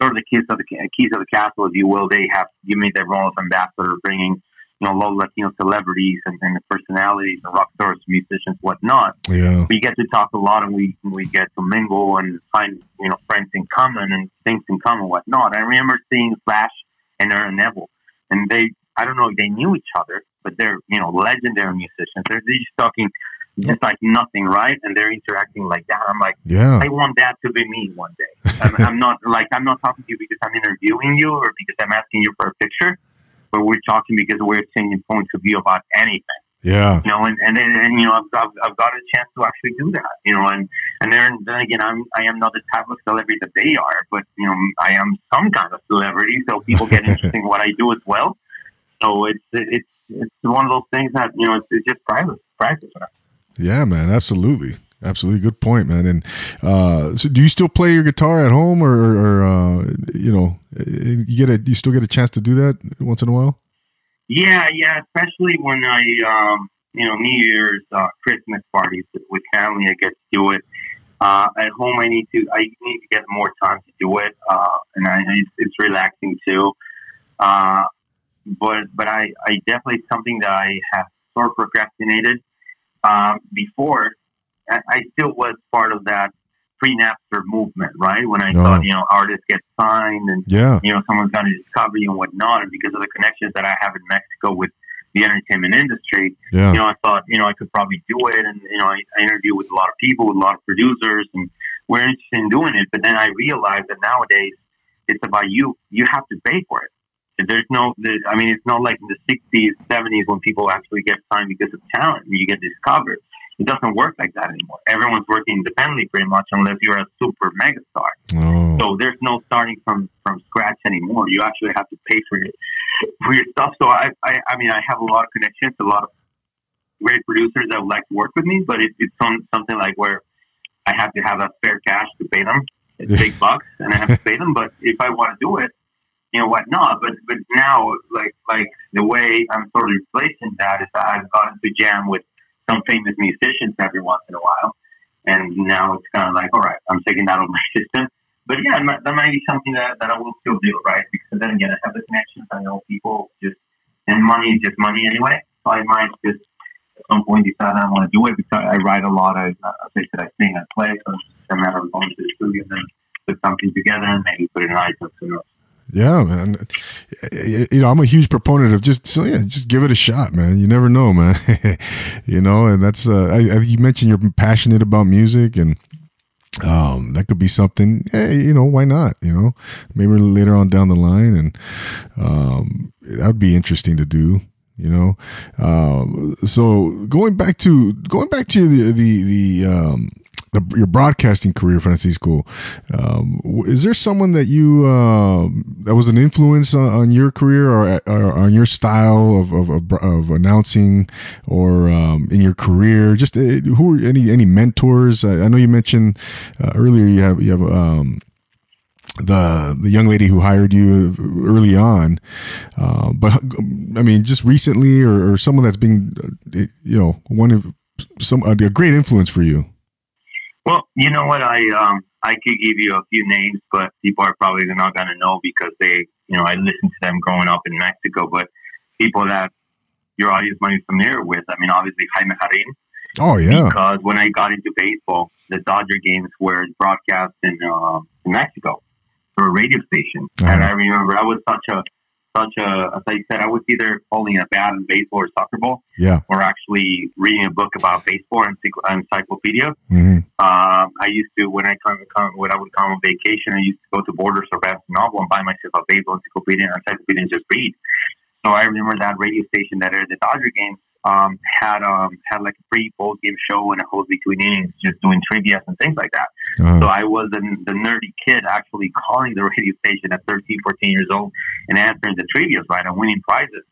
sort of the keys of the keys of the castle, if you will, they have given me their role as ambassador, bringing, you know, local Latino celebrities and, and personalities and rock stars, musicians, whatnot Yeah. we get to talk a lot and we we get to mingle and find you know friends in common and things in common whatnot. I remember seeing Slash and Aaron Neville, and they I don't know if they knew each other, but they're you know legendary musicians. They're, they're just talking just like nothing, right? And they're interacting like that. I'm like, Yeah. I want that to be me one day. I'm, I'm not like I'm not talking to you because I'm interviewing you or because I'm asking you for a picture, but we're talking because we're changing points of view about anything Yeah. you know, and and, then and you know, I've, I've, I've got a chance to actually do that, you know, and and then then again, I'm I am not the type of celebrity that they are, but you know, I am some kind of celebrity, so people get interested in what I do as well. So it's it's it's one of those things that you know, it's, it's just private, private. Yeah, man. Absolutely. Absolutely. Good point, man. And uh, so, do you still play your guitar at home, or, or uh, you know, you get a you still get a chance to do that once in a while? Yeah, yeah, especially when I, um, you know, New Year's, uh, Christmas parties with family, I get to do it. Uh, at home, I need to, I need to get more time to do it, uh, and I, it's, it's relaxing too. Uh, but, but I, I definitely something that I have sort of procrastinated um, before. I, I still was part of that pre-Napster movement, right? When I Oh. thought, you know, artists get signed and Yeah. you know, someone's going to discover you and whatnot. And because of the connections that I have in Mexico with the entertainment industry, Yeah. you know, I thought, you know, I could probably do it. And, you know, I, I interviewed with a lot of people, with a lot of producers, and we're interested in doing it. But then I realized that nowadays it's about you. You have to pay for it. There's no, there, I mean, it's not like in the 60s, 70s when people actually get signed because of talent and you get discovered. It doesn't work like that anymore. Everyone's working independently pretty much unless you're a super megastar. Oh. So there's no starting from from scratch anymore. You actually have to pay for your for your stuff. So I I, I mean I have a lot of connections, a lot of great producers that would like to work with me, but it, it's some, something like where I have to have that spare cash to pay them. It's big bucks, and I have to pay them. But if I want to do it, you know what? Not. But but now like like the way I'm sort of replacing that is that I've gotten to jam with some famous musicians every once in a while. And now it's kind of like, all right, I'm taking that out of my system. But yeah, that might be something that, that I will still do, right? Because then again, I have the connections. I know people just, and money is just money anyway. So I might just at some point decide I want to do it because I write a lot. I, as I said, I sing, I play. So it's a matter of going to the studio and then put something together and maybe put it in iTunes. Who knows? Yeah, man. You know, I'm a huge proponent of just so yeah, just give it a shot, man. You never know, man. you know, and that's uh, I, you mentioned you're passionate about music, and um, that could be something. Hey, you know, why not? You know, maybe later on down the line, and um, that would be interesting to do. You know, um, so going back to going back to the the the um, the, your broadcasting career, Francisco. Um, is there someone that you uh, that was an influence on, on your career or, or, on your style of, of, of, of announcing or um, in your career? Just uh, who are any any mentors? I, I know you mentioned uh, earlier you have you have um, the the young lady who hired you early on, uh, but I mean, just recently, or, or, someone that's been, uh, you know, one of some a great influence for you. Well, you know what? I um, I could give you a few names, but people are probably not going to know because they, you know, I listened to them growing up in Mexico. But people that your audience might be familiar with, I mean, obviously Jaime Jarrin. Oh yeah. Because when I got into baseball, the Dodger games were broadcast in, uh, in Mexico through a radio station, uh-huh. and I remember I was such a such a, as I said, I was either holding a bat in baseball or soccer ball, yeah, or actually reading a book about baseball and encyclopedia. Mm-hmm. Um, I used to when I come, come when I would come on vacation, I used to go to Borders or Barnes Noble and buy myself a baseball encyclopedia and encyclopedia and just read. So I remember that radio station that aired the Dodger games um, had um, had like a pre post game show and a host between innings, just doing trivia and things like that. Uh-huh. So I was the, the nerdy kid actually calling the radio station at 13, 14 years old and answering the trivia right and winning prizes.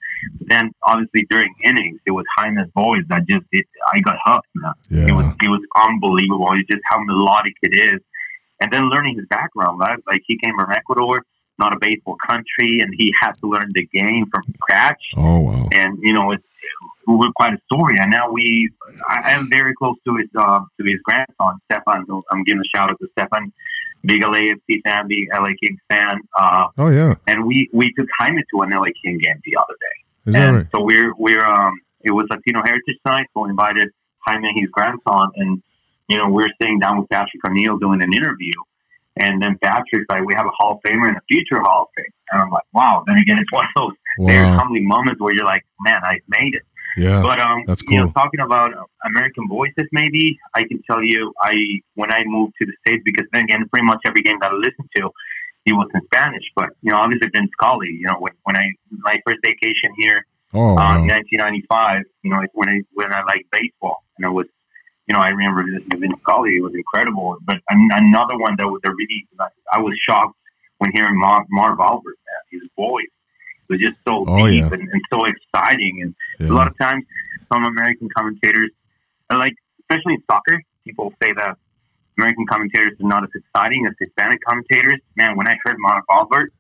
then obviously during innings, it was Jaime's voice that just it, I got hooked. Man. Yeah. It was it was unbelievable. It's just how melodic it is, and then learning his background. Right? Like he came from Ecuador not a baseball country, and he had to learn the game from scratch. Oh wow! And you know, it's we're quite a story. And now we, I am very close to his uh, to his grandson Stefan. I'm giving a shout out to Stefan, big LA LAFC fan, big LA Kings fan. Uh, oh yeah. And we we took Jaime to an LA King game the other day. Is and that right? So we're we're um it was Latino Heritage Night, so we invited Jaime and his grandson, and you know we're sitting down with Patrick O'Neal doing an interview. And then Patrick's like, we have a Hall of Famer and a future Hall of Fame. And I'm like, wow. Then again, it's one of those wow. very humbling moments where you're like, man, I made it. Yeah, but um, that's cool. You know, talking about American Voices, maybe I can tell you, I when I moved to the states, because then again, pretty much every game that I listened to, it was in Spanish. But you know, obviously Vince Scully. You know, when, when I my first vacation here, oh, uh, wow. 1995. You know, when I when I liked baseball, and it was, you know, I remember to Vince Scully. It was incredible. But another one that was a really, I was shocked when hearing Marv, Marv Albert, his voice was just so oh, deep yeah. and, and, so exciting. And yeah. a lot of times, some American commentators, like especially in soccer, people say that American commentators are not as exciting as Hispanic commentators. Man, when I heard Marv Albert,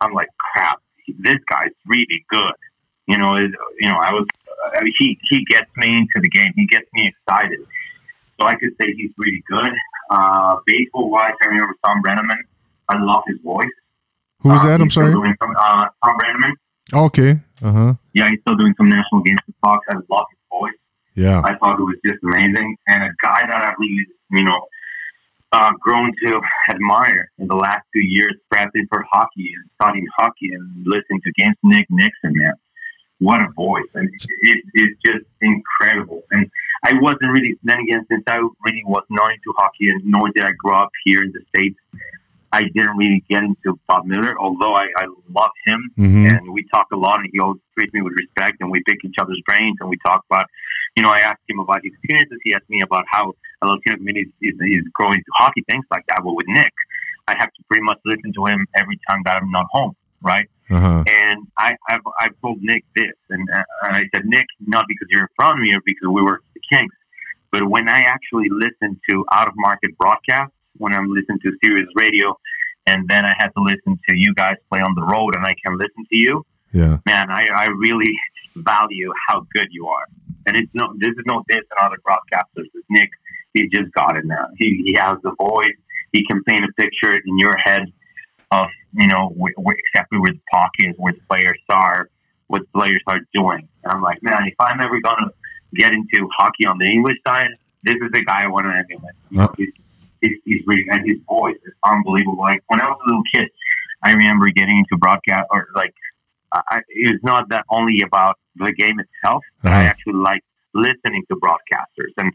I'm like, crap, this guy's really good. You know, it, you know, I was uh, he he gets me into the game. He gets me excited. So I could say he's really good. Uh, baseball wise, I remember Thom Brennaman. I love his voice. Who was uh, that? I'm sorry. Doing some, uh, Thom Brennaman. Okay. Uh huh. Yeah, he's still doing some national games with Fox. I love his voice. Yeah. I thought it was just amazing, and a guy that I've really, you know, uh, grown to admire in the last two years, prepping for hockey and studying hockey and listening to games. Nick Nickson, man, what a voice! And it, it's just incredible. And I wasn't really then again since I really was not into hockey, and nor did I grow up here in the states. I didn't really get into Bob Miller, although I, I love him mm-hmm. and we talk a lot and he always treats me with respect and we pick each other's brains and we talk about, you know, I asked him about his experiences. He asked me about how a Latino community is, is growing to hockey, things like that. But with Nick, I have to pretty much listen to him every time that I'm not home, right? Uh-huh. And I, I've, I've told Nick this, and, uh, and I said, Nick, not because you're in front of me or because we were the Kings, but when I actually listen to out of market broadcasts, when I'm listening to Sirius Radio, and then I had to listen to you guys play on the road, and I can listen to you. Yeah, man, I, I really value how good you are. And it's no, this is no diss on other broadcasters. It's Nick, he just got it now. He he has the voice. He can paint a picture in your head of you know wh- wh- exactly where the puck is, where the players are, what players are doing. And I'm like, man, if I'm ever gonna get into hockey on the English side, this is the guy I want to emulate. You know, he's, he's really and his voice is unbelievable. Like when I was a little kid, I remember getting into broadcast or like I, it's not that only about the game itself, but I Uh-huh. actually like listening to broadcasters and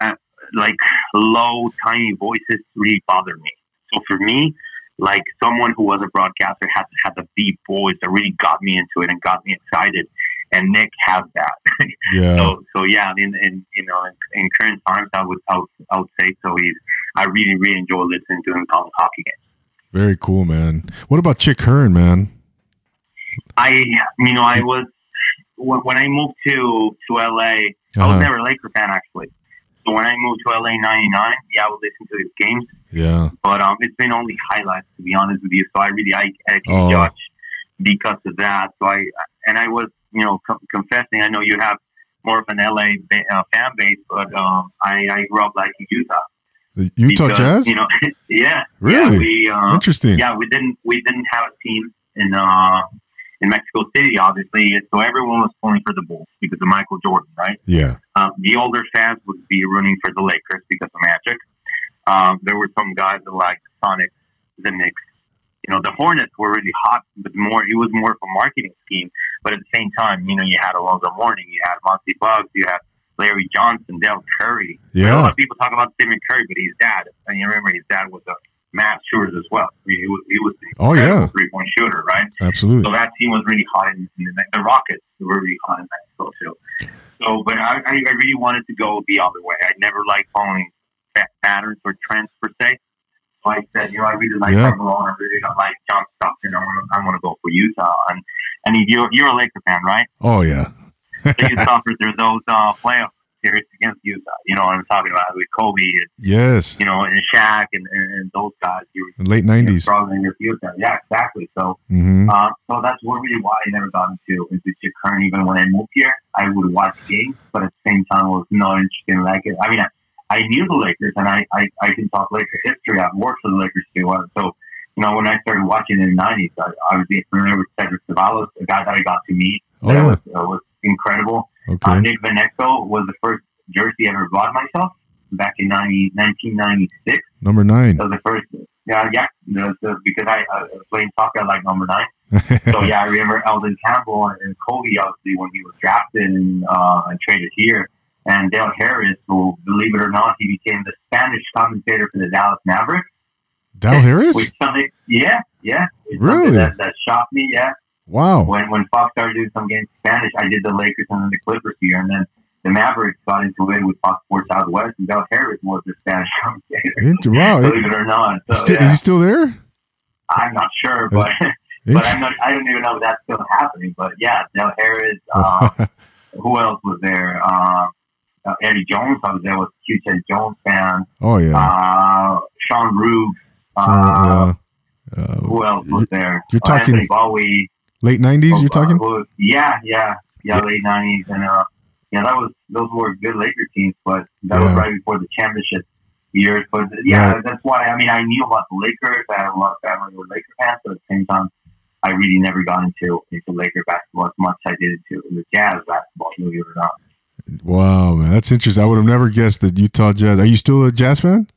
uh, like low, tiny voices really bother me. So for me, like someone who was a broadcaster had had a deep voice that really got me into it and got me excited. And Nick has that. Yeah. So, so yeah, in, in you know, in, in current times, I would, I would, I would say so. He's, I really, really enjoy listening to him call hockey games. Very cool, man. What about Chick Hearn, man? I, you know, I was when, when I moved to to LA. I Uh-huh. was never a Laker fan actually. So when I moved to LA '99, yeah, I would listen to his games, Yeah. but um, it's been only highlights to be honest with you. So I really, I, I can Oh. judge because of that. So I, and I was, you know, com- confessing. I know you have more of an LA ba- uh, fan base, but um, I, I grew up liking Utah. The Utah because, Jazz? You know, yeah, Really? Yeah, we, uh, Interesting. yeah, we didn't we didn't have a team in uh in Mexico City, obviously. So everyone was pulling for the Bulls because of Michael Jordan, right? Yeah. Um, the older fans would be rooting for the Lakers because of Magic. Um, there were some guys that liked Sonic, the Knicks. You know, the Hornets were really hot, but more it was more of a marketing scheme. But at the same time, you know, you had Alonzo Mourning, you had Muggsy Bogues, you had Larry Johnson, Del Curry. A Yeah. lot of people talk about Stephen Curry, but his dad, and you remember his dad was a mass shooter as well. I mean, he was, he was Oh, yeah. three point shooter, right? Absolutely. So that team was really hot in, in the, the Rockets were really hot in Mexico too. So, but I, I really wanted to go the other way. I never liked following patterns or trends per se. So I said, you know, I really like Yeah. Karl Malone, I really don't like John Stockton. I want to I want to go for Utah. And and if you're you're a Laker fan, right? Oh, yeah. So you suffered through those uh, playoff series against Utah. You know what I'm talking about with Kobe, and, Yes. you know, and Shaq and, and, and those guys. You were Late you know, 90s. struggling with Utah. Yeah, exactly. So. hmm Uh, so that's one really why I never got into into Hearn. Even when I moved here, I would watch games, but at the same time, I was not interested in like it. I mean, I, I knew the Lakers, and I, I, I can talk Laker history. I've worked for the Lakers too. Uh, So, you know, when I started watching in the '90s, I, I was familiar with Cedric Ceballos, a guy that I got to meet. Oh, that yeah. was, uh, was incredible. Uh, Okay. Nick Van Exel was the first jersey I ever bought myself back in 90, 1996 Number nine. that was the first. Yeah, yeah. The, the, because I uh, playing soccer, I like number nine. So yeah, I remember Elden Campbell and Kobe obviously when he was drafted and, uh, traded here, and Del Harris, who believe it or not, he became the Spanish commentator for the Dallas Mavericks. Del Harris? Which something, yeah, yeah, it's Really? that, that shocked me. Yeah, Wow. when when Fox started doing some games in Spanish, I did the Lakers and then the Clippers here, and then the Mavericks got into it with Fox Sports Southwest, and Del Harris was the Spanish commentator. Wow. believe it or not, Is so, yeah. Is he still there? I'm not sure, but but I'm not. I don't even know if that's still happening. But yeah, Del Harris. Uh, who else was there? Uh, uh, Eddie Jones. I was there. Was a huge Eddie Jones fan. oh, yeah. Uh, Sean Rooks. Uh, uh, uh, who else was there? you're Uh, talking- Anthony Bowie. Late 90s, you're Uh, talking? who- yeah, yeah, yeah. Yeah. Late nineties and uh, yeah, that was those were good Laker teams, but that was right before the championship years. But yeah, Right. that's why. I mean, I knew about the Lakers. I had a lot of family who were Laker fans, but at the same time, I really never got into into Laker basketball as much as I did into the Jazz basketball. Believe it or not. Wow, man. That's interesting. I would have never guessed that Utah Jazz. Are you still a Jazz fan?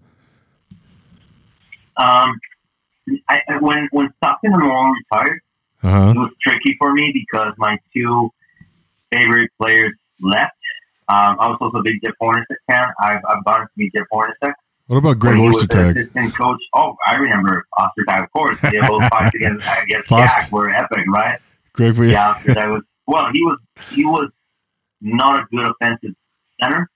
Um, I, I- when when Stockton and Malone retired, Uh huh. it was tricky for me because my two favorite players left. Um, I was also a big Jeff Hornacek fan. I've, I've gotten to meet Jeff Hornacek. What about Greg when he was the Ostertag? assistant coach. Oh, I remember Ostertag, of course. The whole fight against, against. Shaq were epic, right? Greg, yeah. Yeah, Ostertag was. Well, he was he was not a good offensive center.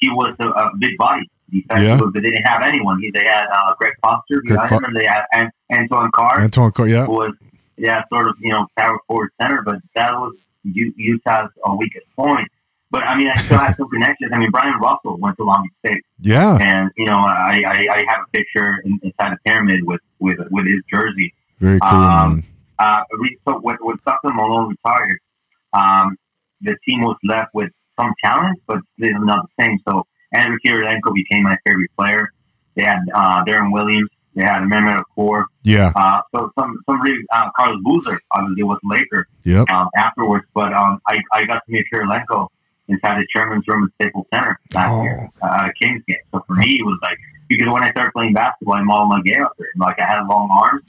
He was a, a big body defensive, Yeah. but they didn't have anyone. He, they had uh, Greg Foster. Greg I Fo- remember they had An- Antoine Carr, Antoine Carr, yeah. was yeah, sort of you know power forward center, but that was U- Utah's uh, weakest point. But I mean, I still have some connections. I mean, Bryon Russell went to Long Beach State. Yeah. And you know, I, I, I have a picture in, inside a pyramid with, with with his jersey. Very cool, Um. Uh, so when when Stockton Malone retired, um, the team was left with some talent, but still not the same. So Andrew Kirilenko became my favorite player. They had uh, Deron Williams. They had Mehmet Okur. Yeah. Uh, so some some really uh, Carlos Boozer obviously was a Laker Yep. um, afterwards. But um, I, I got to meet Kirilenko inside the chairman's room at Staples Center last Oh. year uh, at a Kings game. So for me, it was like because when I started playing basketball, I'm all my game after there. Like I had long arms.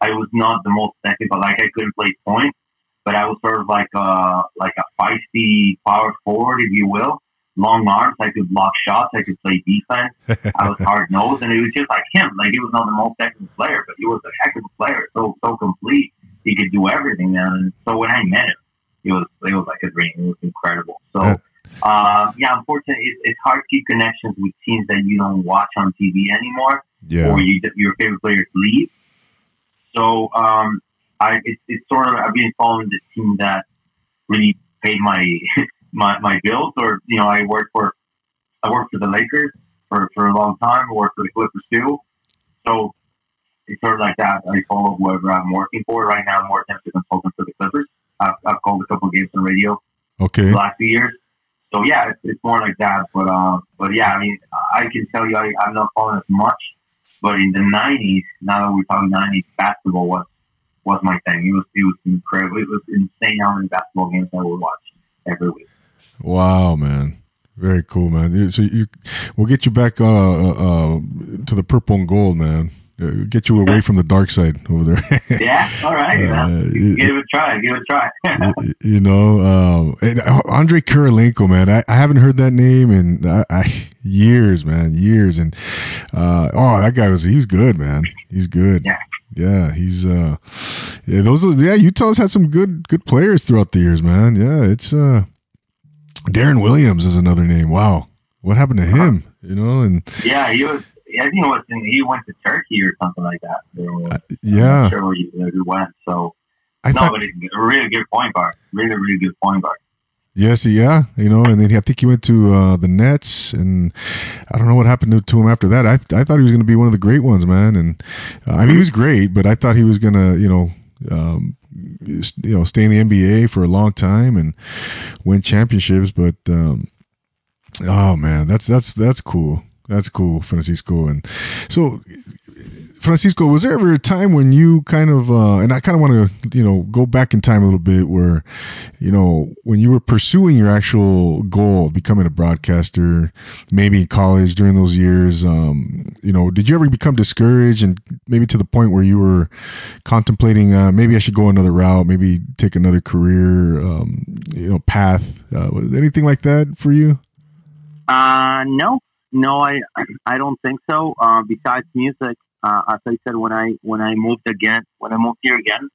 I was not the most technical. Like I couldn't play point, but I was sort of like a like a feisty power forward, if you will. Long arms. I could block shots. I could play defense. I was hard nosed, and it was just like him. Like he was not the most technical player, but he was a heck of a player. So so complete. He could do everything. And so when I met him, it was it was like a dream. It was incredible. So. Uh, yeah, unfortunately, it's, it's hard to keep connections with teams that you don't watch on TV anymore, Yeah. or you, your favorite players leave. So um, I, it's, it's sort of I've been following the team that really paid my my my bills, or you know, I worked for I worked for the Lakers for, for a long time. I worked for the Clippers too. So it's sort of like that. I follow whoever I'm working for. Right now, I'm working as a consultant for the Clippers. I've, I've called a couple games on radio Okay. the last few years. So yeah, it's, it's more like that. But uh, but yeah, I mean, I can tell you, I, I'm not following as much. But in the '90s, now that we're talking '90s, basketball was was my thing. It was it was incredible. It was insane how many basketball games I would watch every week. Wow, man. Very cool, man. So you, we'll get you back uh, uh, uh, to the purple and gold, man. Uh, Get you away from the dark side over there. Yeah, all right, Uh, give it a try. Give it a try. you, you know, um, Andre Kirilenko, man. I, I haven't heard that name in I, I, years, man, years. And uh, oh, that guy was he was good, man. He's good. Yeah. Yeah, he's uh, yeah. Those, yeah. Utah's had some good, good players throughout the years, man. Yeah, it's uh, Deron Williams is another name. Wow, what happened to him? You know, and yeah, he was. I think it was. In, he went to Turkey or something like that. So, uh, yeah, sure where he, where he went. So I no, thought but he's a really good point guard. Really, really good point guard. Yes, yeah, you know, and then he, I think he went to uh, the Nets, and I don't know what happened to, to him after that. I I thought he was going to be one of the great ones, man, and uh, I mean he was great, but I thought he was going to, you know, um, you know, stay in the NBA for a long time and win championships. But um, oh man, that's that's that's cool. That's cool, Francisco. And so, Francisco, was there ever a time when you kind of, uh, and I kind of want to, you know, go back in time a little bit where, you know, when you were pursuing your actual goal, becoming a broadcaster, maybe in college during those years, um, you know, did you ever become discouraged and maybe to the point where you were contemplating, uh, maybe I should go another route, maybe take another career, um, you know, path? Uh, anything like that for you? Uh, no, no, I I don't think so. Uh, besides music, uh, as I said, when I when I moved again, when I moved here again,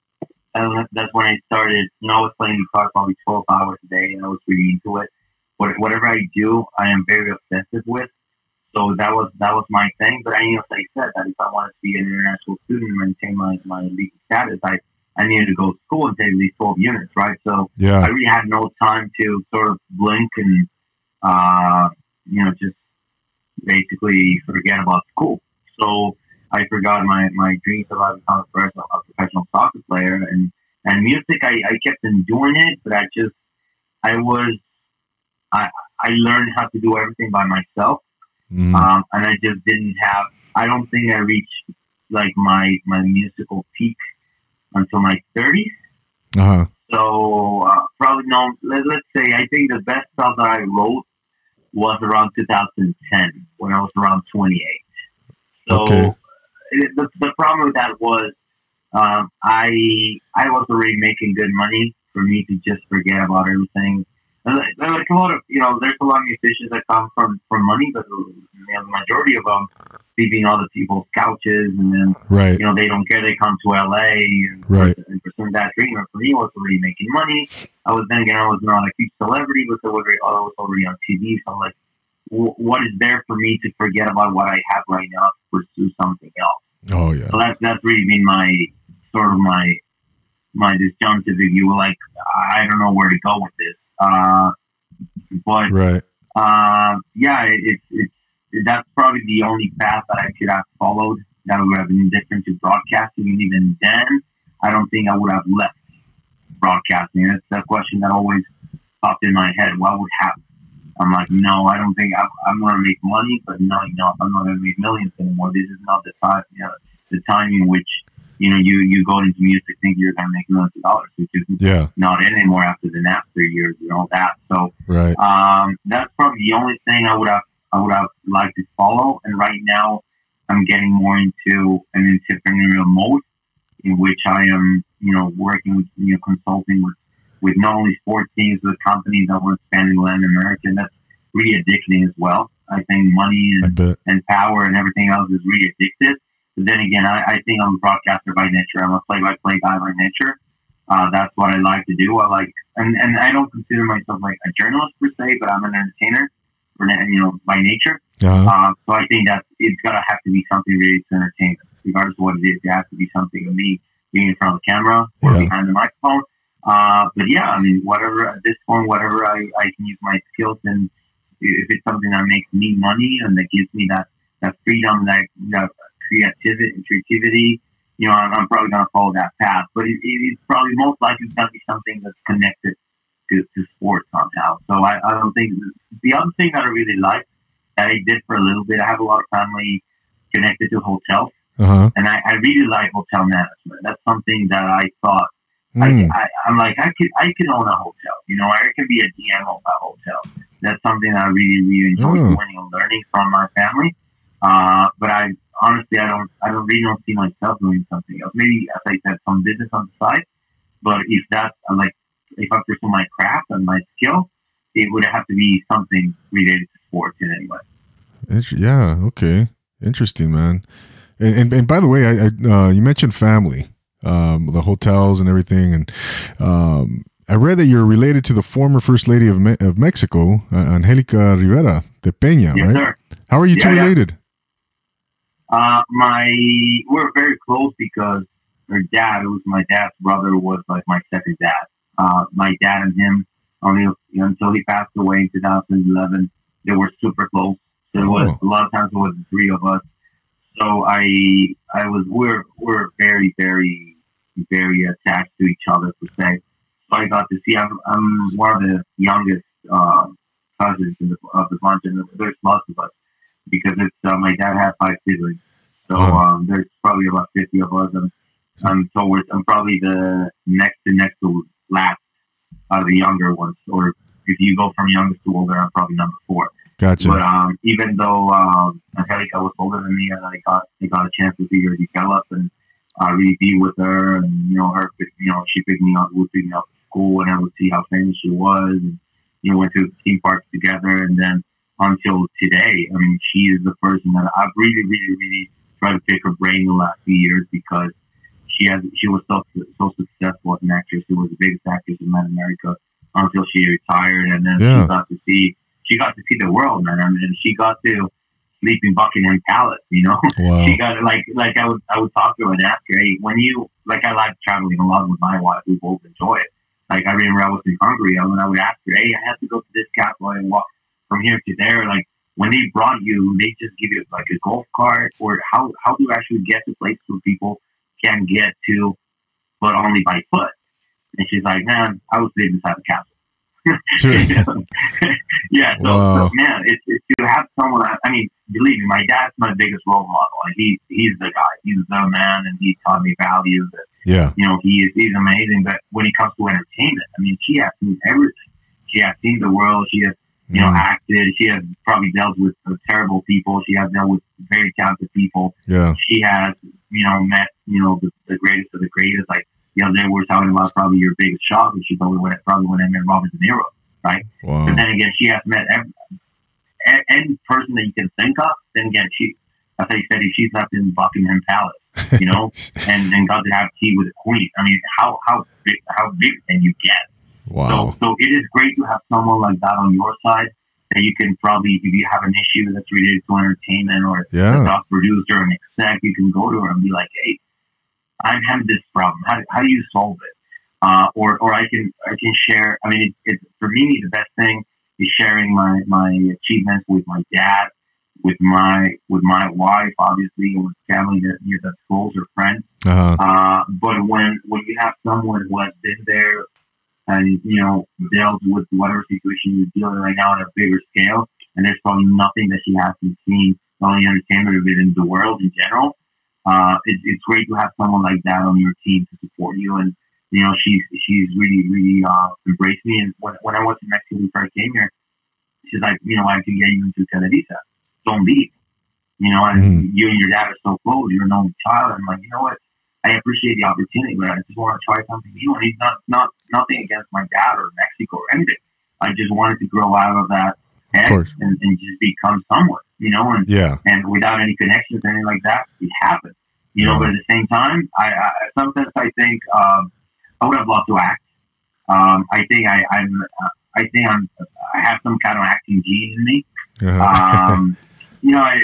uh, that's when I started. You know, I was playing guitar probably twelve hours a day, and I was really into it. What, whatever I do, I am very obsessive with. So that was that was my thing. But I knew, as I said, that if I wanted to be an international student and maintain my my legal status, I I needed to go to school and take these twelve units, right? So yeah. I really had no time to sort of blink and, uh, you know, just basically forget about school. So I forgot my, my dreams about becoming a professional, a professional soccer player. And, and music, I, I kept on doing it, but I just, I was, I, I learned how to do everything by myself. Mm. Um, and I just didn't have, I don't think I reached like my, my musical peak until my 30s. Uh huh. So uh, probably no. Let, let's say I think the best stuff that I wrote was around 2010 when I was around 28. So Okay. it, the, the problem with that was um, I I was already making good money for me to just forget about everything. And Like like a lot of you know, there's a lot of musicians that come from from money, but you know, the majority of them sleeping on other people's couches, and then Right. you know, they don't care. They come to LA and, Right. and pursue that dream. And for me, I was already making money. I was then again, I was not a huge celebrity, but I was already, I was already on TV. So I'm like, wh- what is there for me to forget about what I have right now to pursue something else? Oh yeah. So that's that's really been my sort of my my disjunctive, if you will. Like, I don't know where to go with this. Uh, but Right. uh, yeah, it, it's it's that's probably the only path that I could have followed that would have been different to broadcasting. And even then, I don't think I would have left broadcasting. That's the question that always popped in my head. What would happen? I'm like, no, I don't think I'm, I'm going to make money, but no, know, I'm not going to make millions anymore. This is not the time, you know, the time in which you know you you go into music thinking you're going to make millions of dollars, which is Yeah. not anymore after the Napster years and all that. So Right. um, that's probably the only thing I would have I would have liked to follow. And right now, I'm getting more into an entrepreneurial mode in which I am, you know, working with, you know, consulting with, with not only sports teams, but companies that want to expand in Latin America. And that's really addicting as well. I think money and, and power and everything else is really addictive. But then again, I, I think I'm a broadcaster by nature. I'm a play-by-play guy by nature. Uh, that's what I like to do. I like, and, and I don't consider myself like a journalist per se, but I'm an entertainer, for, you know, by nature. Uh-huh. Uh, so I think that it's got to have to be something really to entertain, regardless of what it is. It has to be something of me being in front of the camera or yeah. behind the microphone. Uh, but yeah, I mean, whatever at this point, whatever I, I can use my skills and if it's something that makes me money and that gives me that, that freedom, that, that creativity, creativity, you know, I'm, I'm probably going to follow that path. But it, it's probably most likely going to be something that's connected to, to sports somehow. So I, I don't think the other thing that I really like that I did for a little bit. I have a lot of family connected to hotels, uh-huh. and I, I really like hotel management. That's something that I thought Mm. I, I, am like, I could, I could own a hotel. You know, I can be a DM of a hotel. That's something I really, really enjoy mm. doing and learning from my family. Uh, but I honestly, I don't, I don't really don't see myself doing something else. Maybe, as I said, some business on the side. But if that's like, if I pursue my craft and my skill, it would have to be something related to sports in any way. Yeah. Okay. Interesting, man. And and, and by the way, I, I uh, you mentioned family um, the hotels and everything. And um, I read that you're related to the former First Lady of, Me- of Mexico, uh, Angelica Rivera de Peña, yes, right? Sir. How are you yeah, two related? Yeah. Uh, my we're very close because her dad, who was my dad's brother, was like my second dad. Uh, my dad and him, only until he passed away in 2011, they were super close. There was oh. a lot of times it was the three of us so I I was we're we're very very very attached to each other per se. So I got to see I'm, I'm one of the youngest uh, cousins the, of the bunch, and there's lots of us because it's uh, my dad had five siblings. So um, there's probably about fifty of us, and um, so we're, I'm probably the next to next to last out of the younger ones. Or if you go from youngest to older, I'm probably number four. Gotcha. But um, even though um, Angelica was older than me, and I got I got a chance to see her develop and uh, really be with her, and you know her, you know she picked me up, would pick me up at school, and I would see how famous she was, and you know went to theme parks together, and then until today, I mean, she is the person that I've really, really, really tried to pick her brain the last few years because she has she was so so successful as an actress. She was the biggest actress in Latin America until she retired, and then yeah. she got to see she got to see the world, man. I mean, she got to sleep in Buckingham Palace. You know, wow. she got like like I would I would talk to her and ask her, hey, when you like I like traveling a lot with my wife. We both enjoy it. Like I remember I was in Hungary, and when I would ask her, hey, I have to go to this castle and walk from here to there. Like when they brought you, they just give you like a golf cart, or how how do you actually get to places where people can get to, but only by foot? And she's like, man, I was living inside the castle. yeah, so, wow. so man, it's, it's to have someone. I mean, believe me, my dad's my biggest role model. Like he, he's the guy. He's the man, and he taught me values. That, yeah, you know, he is he's amazing. But when it comes to entertainment, I mean, she has seen everything. She has seen the world. She has, you know, mm. acted. She has probably dealt with terrible people. She has dealt with very talented people. Yeah, she has, you know, met you know the, the greatest of the greatest. Like the other day we were talking about probably your biggest shock, and she probably went probably when I met Robert De Niro, right? Wow. But then again, she has met every, any person that you can think of. Then again, she, as I said, she's left in Buckingham Palace, you know, and and got to have tea with the Queen. I mean, how how big how big can you get? Wow. So so it is great to have someone like that on your side that you can probably, if you have an issue that's related to entertainment or yeah. a top producer or an exec, you can go to her and be like, hey I have this problem. How, how do you solve it? Uh, or, or I can, I can share. I mean, it, it, for me, the best thing is sharing my, my achievements with my dad, with my, with my wife, obviously, and with family that, you know, that's close or friends. Uh-huh. Uh, but when, when you have someone who has been there and, you know, dealt with whatever situation you're dealing right now on a bigger scale, and there's probably nothing that she hasn't seen, not only entertainment, but in the world in general, uh, it, it's great to have someone like that on your team to support you. And you know, she's she's really really uh, embraced me. And when when I was in Mexico before I came here, she's like, you know, I can get you into Televisa. Don't leave. You know, and Mhm. you and your dad are so close. You're an only child. I'm like, you know what? I appreciate the opportunity, but I just want to try something new. And it's not not nothing against my dad or Mexico or anything. I just wanted to grow out of that course. and, and just become someone. You know, and Yeah. and without any connections, or anything like that, it happened. You know, Yeah. but at the same time, I, I sometimes I think um, I would have loved to act. Um, I think I, I'm, uh, I think I'm, I have some kind of acting gene in me. Uh-huh. Um, you know, I,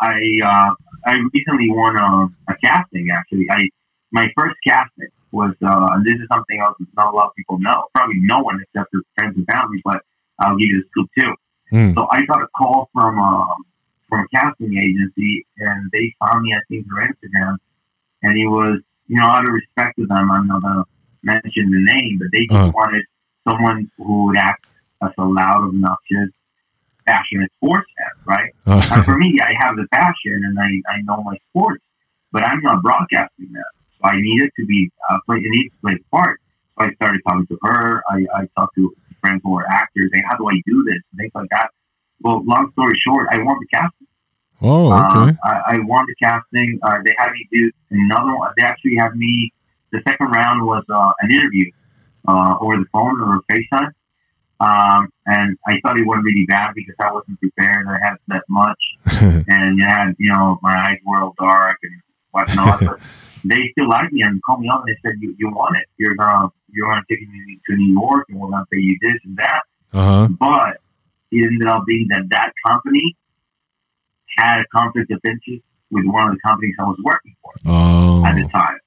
I, uh, I recently won a, a casting. Actually, I my first casting was, uh, and this is something else that not a lot of people know. Probably no one except for friends and family, but I'll give you the scoop too. Mm. So I got a call from um, from a casting agency, and they found me I think through Instagram, and he was you know out of respect to them, I'm not gonna mention the name, but they just Uh-huh. wanted someone who would act as a loud, obnoxious, passionate sports fan, right? And for me, I have the passion and I, I know my sports, but I'm not broadcasting that. So I needed to be uh, play. It needs to play a part. So I started talking to her. I, I talked to friends who are actors. Hey, how do I do this? Things like that. Well, long story short, I won the casting. oh, Uh, okay. I, I won the casting. Uh, they had me do another one. They actually had me. The second round was uh, an interview uh, over the phone or FaceTime. Um, and I thought it went really bad because I wasn't prepared. I had that much, and I had you know my eyes were all dark and whatnot. but they still liked me and called me up and they said, "You you want it? You're gonna you're gonna take me to New York and we're gonna pay you this and that." uh-huh. But it ended up being that that company had a conflict of interest with one of the companies I was working for Oh. at the time.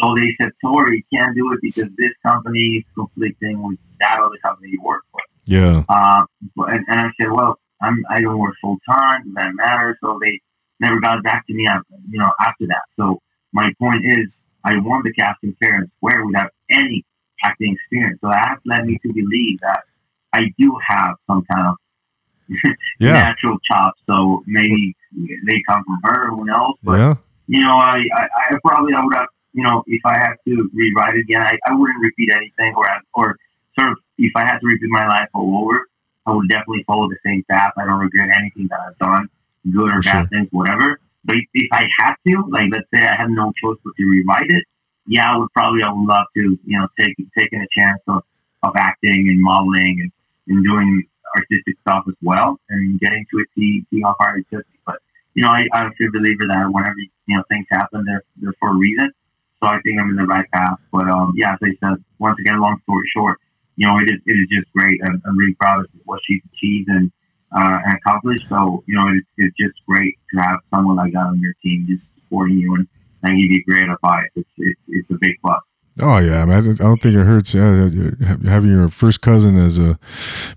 So they said, Tori, you can't do it because this company is conflicting with that other company you work for. Yeah. Uh, but- and, and I said, well, I'm, I don't work full time. Does that matter? So they never got back to me, after, you know, after that. So my point is, I won the casting fair and square without any acting experience. So that led me to believe that I do have some kind of Yeah. natural chops. So maybe they come from her, who knows? But Yeah. you know, I, I, I probably I would have, you know, if I had to rewrite it again, I, I wouldn't repeat anything, or or sort of if I had to repeat my life all over, I would definitely follow the same path. I don't regret anything that I've done, good or bad sure. things, whatever. But if, if I had to, like let's say I have no choice but to rewrite it, yeah, I would probably I would love to, you know, take taking a chance of, of acting and modeling and, and doing artistic stuff as well and getting to it, see see how far it took me. But you know, I, I'm a true believer that whenever you know things happen, they're they're for a reason. So I think I'm in the right path. But um, yeah, as I said, once again, long story short, you know, it is it is just great. I'm, I'm really proud of what she's achieved and uh, and accomplished. So you know, it's it's just great to have someone like that on your team just supporting you and, and give you great advice. It's it's, it's a big plus. Oh yeah, man. I don't- I don't think it hurts uh, having your first cousin as a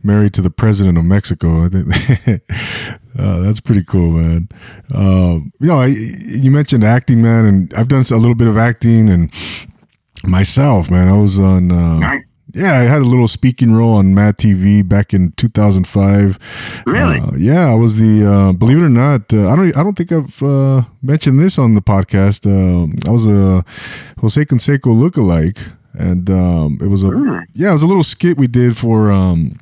married to the president of Mexico. I think uh, that's pretty cool, man. Um, you know, I, you mentioned acting, man, and I've done a little bit of acting and myself, man. I was on. Uh, Right? Yeah, I had a little speaking role on Mad TV back in 2005. Really? Uh, yeah, I was the. Uh, believe it or not, uh, I don't. I don't think I've uh, mentioned this on the podcast. Um I was a Jose Canseco lookalike, and um, it was a. Really? Yeah, it was a little skit we did for. Um,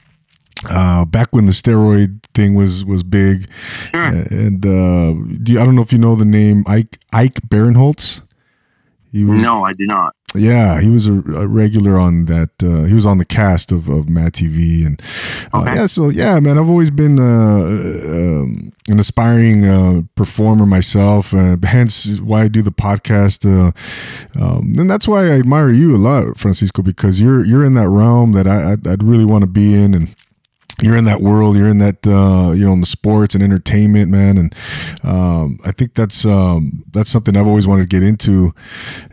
uh, back when the steroid thing was was big, Sure. and uh, do you, I don't know if you know the name Ike Ike Barinholtz. He was No, I do not. Yeah, he was a, a regular on that. Uh, he was on the cast of, of Mad TV, and uh, Okay. yeah, so yeah, man, I've always been uh, um, an aspiring uh, performer myself. Uh, hence, why I do the podcast, uh, um, and that's why I admire you a lot, Francisco, because you're you're in that realm that I I'd, I'd really want to be in, and you're in that world you're in that uh you know in the sports and entertainment man and um i think that's um that's something i've always wanted to get into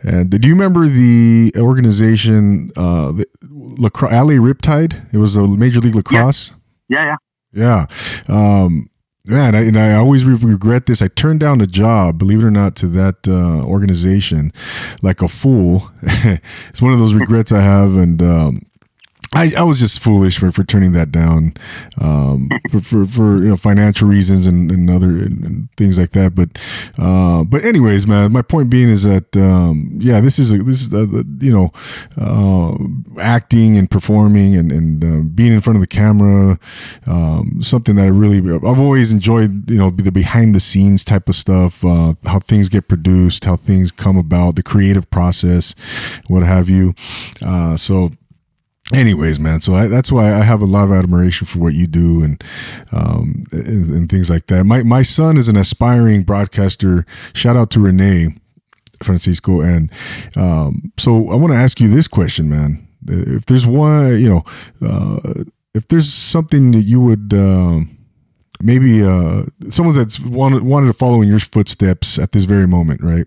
and do you remember the organization uh the lacrosse LA riptide it was a major league lacrosse Yeah, yeah. yeah. Um, man, I, and I always re- regret this. I turned down a job, believe it or not, to that uh, organization like a fool. it's one of those regrets I have. And um, I, I was just foolish for, for turning that down um, for, for, for you know financial reasons and, and other and, and things like that. But uh, but anyways, man, my point being is that um, yeah, this is a, this is a, you know uh, acting and performing and and uh, being in front of the camera, um, something that I really I've always enjoyed. You know, the behind the scenes type of stuff, uh, how things get produced, how things come about, the creative process, what have you. Uh, so anyways man so I, that's why i have a lot of admiration for what you do and, um, and, and things like that. My my son is an aspiring broadcaster. Shout out to renee francisco. And um, so i want to ask you this question man. If there's one you know uh, if there's something that you would um, maybe uh, someone that's wanted wanted to follow in your footsteps at this very moment, right?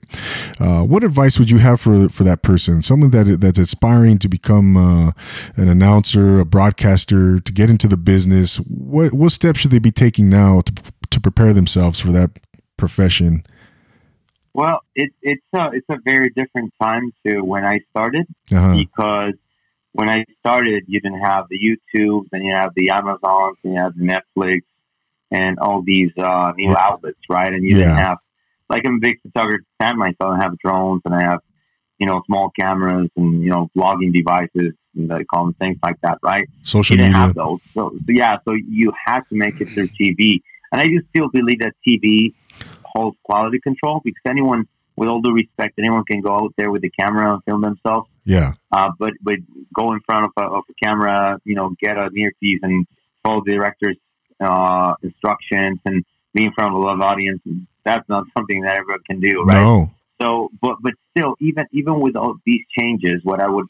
Uh, what advice would you have for for that person? Someone that that's aspiring to become uh, an announcer, a broadcaster, to get into the business. What what steps should they be taking now to to prepare themselves for that profession? Well, it, it's a it's a very different time to when I started uh-huh. because when I started, you didn't have the YouTube, and you have the Amazons, and you have Netflix, and all these uh, new outlets, right? And you yeah. didn't have like I'm a big photographer fan myself. I have drones and I have you know small cameras and you know vlogging devices and they call them things like that, right? Social you didn't media. have those, so, so yeah. So you had to make it through TV, and I just still believe that TV holds quality control because anyone, with all due respect, anyone can go out there with a camera and film themselves. Yeah. Uh, but but go in front of a, of a camera, you know, get a near piece and follow the director's uh, instructions and be in front of a live audience. That's not something that everyone can do, right? No. So, but but still, even even with all these changes, what I would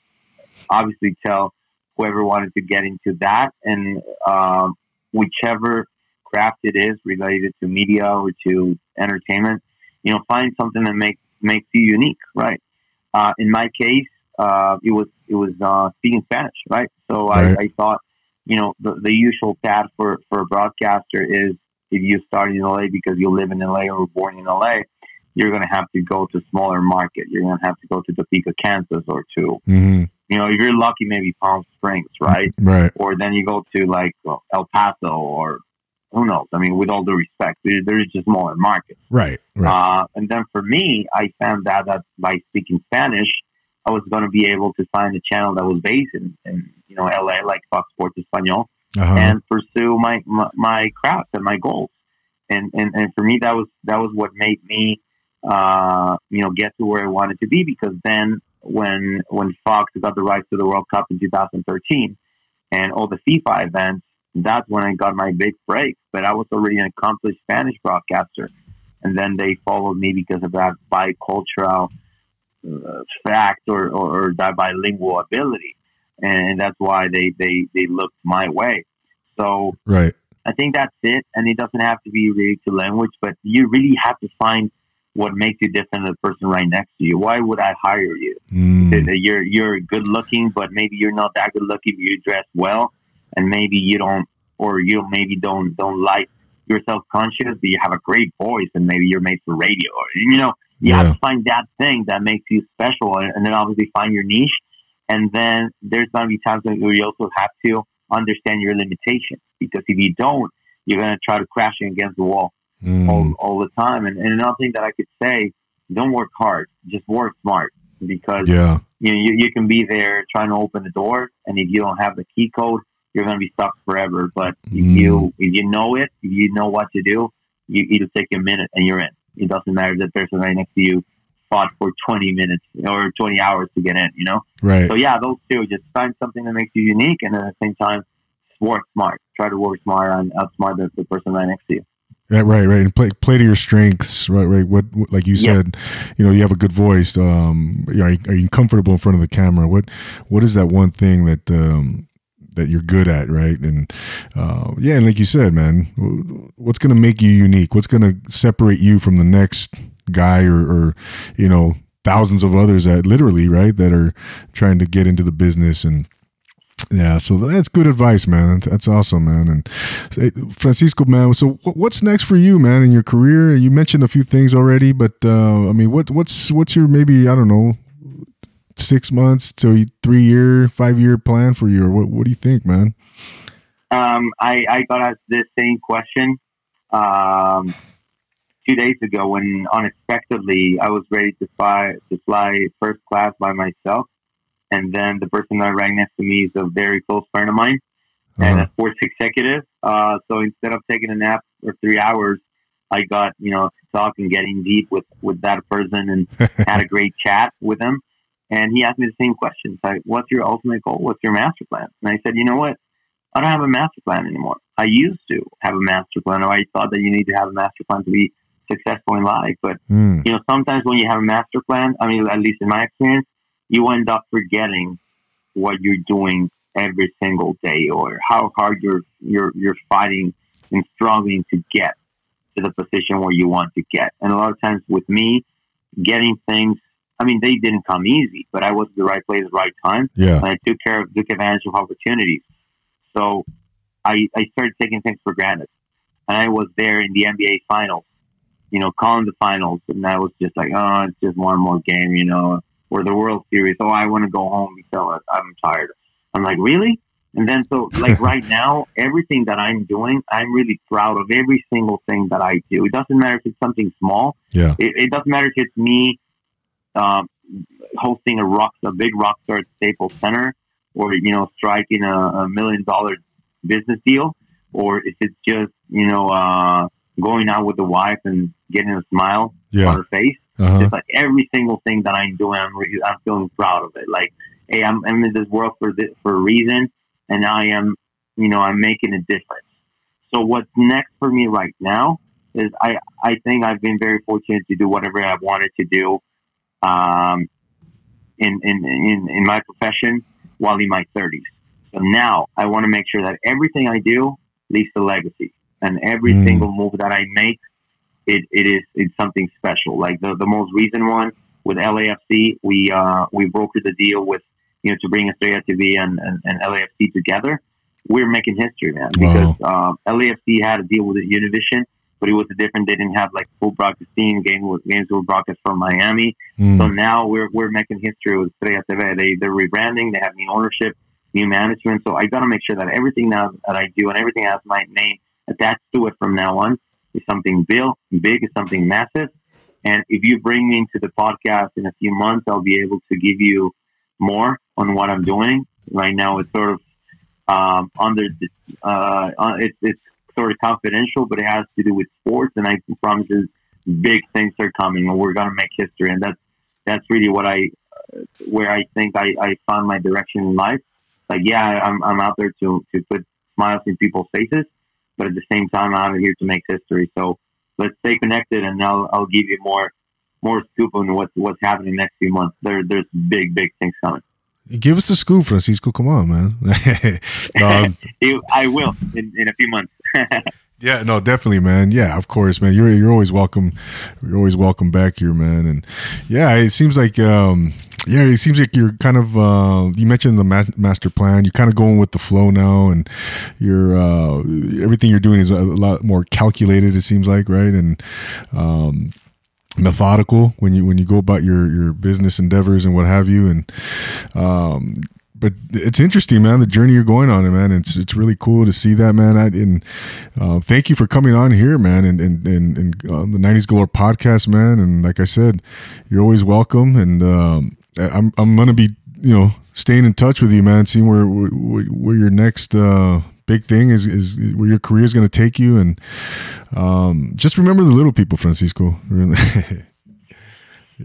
obviously tell whoever wanted to get into that and um, whichever craft it is related to media or to entertainment, you know, find something that makes makes you unique, right? Uh, in my case, uh, it was it was uh, speaking Spanish, right? So right. I, I, thought you know, the, the usual path for, for a broadcaster is if you start in LA because you live in LA or were born in LA, you're going to have to go to smaller market. You're going to have to go to Topeka, Kansas or 2 mm-hmm. You know, if you're lucky, maybe Palm Springs, right? Right. Or then you go to like well, El Paso or who knows? I mean, with all due respect, there, there's just smaller markets. Right. right. Uh, and then for me, I found out that by speaking Spanish, I was going to be able to find a channel that was based in, in you know LA, like Fox Sports Espanol, uh-huh. and pursue my, my, my craft and my goals. And, and and for me, that was that was what made me uh, you know get to where I wanted to be. Because then when when Fox got the rights to the World Cup in 2013 and all the FIFA events, that's when I got my big break. But I was already an accomplished Spanish broadcaster, and then they followed me because of that bicultural fact or, or, or, that bilingual ability, and that's why they they they looked my way. So right, I think that's it, and it doesn't have to be related to language, but you really have to find what makes you different than the person right next to you. Why would I hire you? Mm. You're you're good looking, but maybe you're not that good looking. You dress well, and maybe you don't, or you maybe don't don't like you're self conscious, but you have a great voice, and maybe you're made for radio, or you know you yeah. have to find that thing that makes you special and then obviously find your niche. And then there's going to be times where you also have to understand your limitations because if you don't, you're going to try to crash against the wall mm. all, all the time. And, and another thing that I could say, don't work hard, just work smart because yeah. you, know, you, you can be there trying to open the door. And if you don't have the key code, you're going to be stuck forever. But if mm. you, if you know it, if you know what to do, you, it'll take a minute and you're in. It doesn't matter that the person right next to you fought for 20 minutes or 20 hours to get in, you know? Right. So, yeah, those two, just find something that makes you unique and at the same time, work smart. Try to work smart and outsmart the, the person right next to you. Yeah, right, right, and play play to your strengths, right, right. What, what like you said, you know, you have a good voice. Um, are you, are you comfortable in front of the camera? What what is that one thing that um that you're good at, right? And uh, yeah, and like you said, man, what's going to make you unique? What's going to separate you from the next guy or, or you know thousands of others that literally right that are trying to get into the business and yeah, so that's good advice, man. That's awesome, man. And Francisco, man. So what's next for you, man, in your career? You mentioned a few things already, but uh, I mean, what what's what's your maybe I don't know six months to three year, five year plan for you? Or what, what do you think, man? Um, I, I got asked this same question um, two days ago when unexpectedly I was ready to fly to fly first class by myself, and then the person that right next to me is a very close friend of mine and Uh-huh. a sports executive. Uh, so instead of taking a nap for three hours, I got you know to talk and getting deep with with that person and had a great chat with him. And he asked me the same question. Like, what's your ultimate goal? What's your master plan? And I said, you know what? I don't have a master plan anymore. I used to have a master plan, or I thought that you need to have a master plan to be successful in life. But Mm, you know, sometimes when you have a master plan, I mean, at least in my experience, you end up forgetting what you're doing every single day, or how hard you're you're you're fighting and struggling to get to the position where you want to get. And a lot of times with me, getting things, I mean, they didn't come easy, but I was at the right place at the right time yeah. and I took care of, took advantage of opportunities. So I, I started taking things for granted. And I was there in the NBA finals, you know, calling the finals. And I was just like, oh, it's just one more game, you know, or the World Series. Oh, I want to go home because I'm tired. I'm like, really? And then, so like right now, everything that I'm doing, I'm really proud of every single thing that I do. It doesn't matter if it's something small. Yeah. It, it doesn't matter if it's me um, hosting a rock, a big rock star at Staples Center, or you know, striking a, a million dollar business deal, or if it's just you know uh, going out with the wife and getting a smile on her face. Uh-huh. Just like every single thing that I'm doing, I'm re- I'm feeling proud of it. Like, hey, I'm, I'm in this world for this, for a reason, and I am, you know, I'm making a difference. So what's next for me right now is I I think I've been very fortunate to do whatever I've wanted to do, um, in in in, in my profession while in my 30s. So now I want to make sure that everything I do leaves a legacy, and every Mm. single move that I make it, it is it's something special. Like the, the most recent one with LAFC, we uh, we brokered the deal with you know to bring Estrella TV and, and, and LAFC together. We're making history, man, because uh, LAFC had a deal with Univision, but it was a different. They didn't have like full broadcasting. Game was games were broadcast from Miami. Mm, So now we're we're making history with Estrella TV. They they're rebranding. They have new ownership, new management. So I got to make sure that everything now that I do and everything has my name attached to it from now on is something big, big is something massive. And if you bring me into the podcast in a few months, I'll be able to give you more on what I'm doing. Right now, it's sort of um, under uh, uh, it's it's sort of confidential, but it has to do with sports. And I promise big things are coming, and we're gonna make history. And that's that's really what I uh, where I think I, I found my direction in life. Like, yeah, I'm I'm out there to to put smiles in people's faces, but at the same time, I'm out here to make history. So let's stay connected, and I'll I'll give you more more scoop on what's what's happening next few months. There there's big big things coming. Give us the scoop, Francisco. Come on, man. no, You- I will in, in a few months. Yeah, no, definitely, man. Yeah, of course, man. You're you're always welcome. You're always welcome back here, man. And yeah, it seems like um, yeah, it seems like you're kind of uh, you mentioned the ma- master plan. You're kind of going with the flow now, and you're uh, everything you're doing is a lot more calculated. It seems like, right? And um, methodical when you when you go about your your business endeavors and what have you. And um, but it's interesting, man. The journey you're going on, man. It's it's really cool to see that, man. I, and uh, thank you for coming on here, man, and and and, and uh, the '90s Galore podcast, man. And like I said, you're always welcome. And um, I'm I'm gonna be you know staying in touch with you, man. Seeing where where, where your next uh, big thing is is where your career is gonna take you, and um, just remember the little people, Francisco.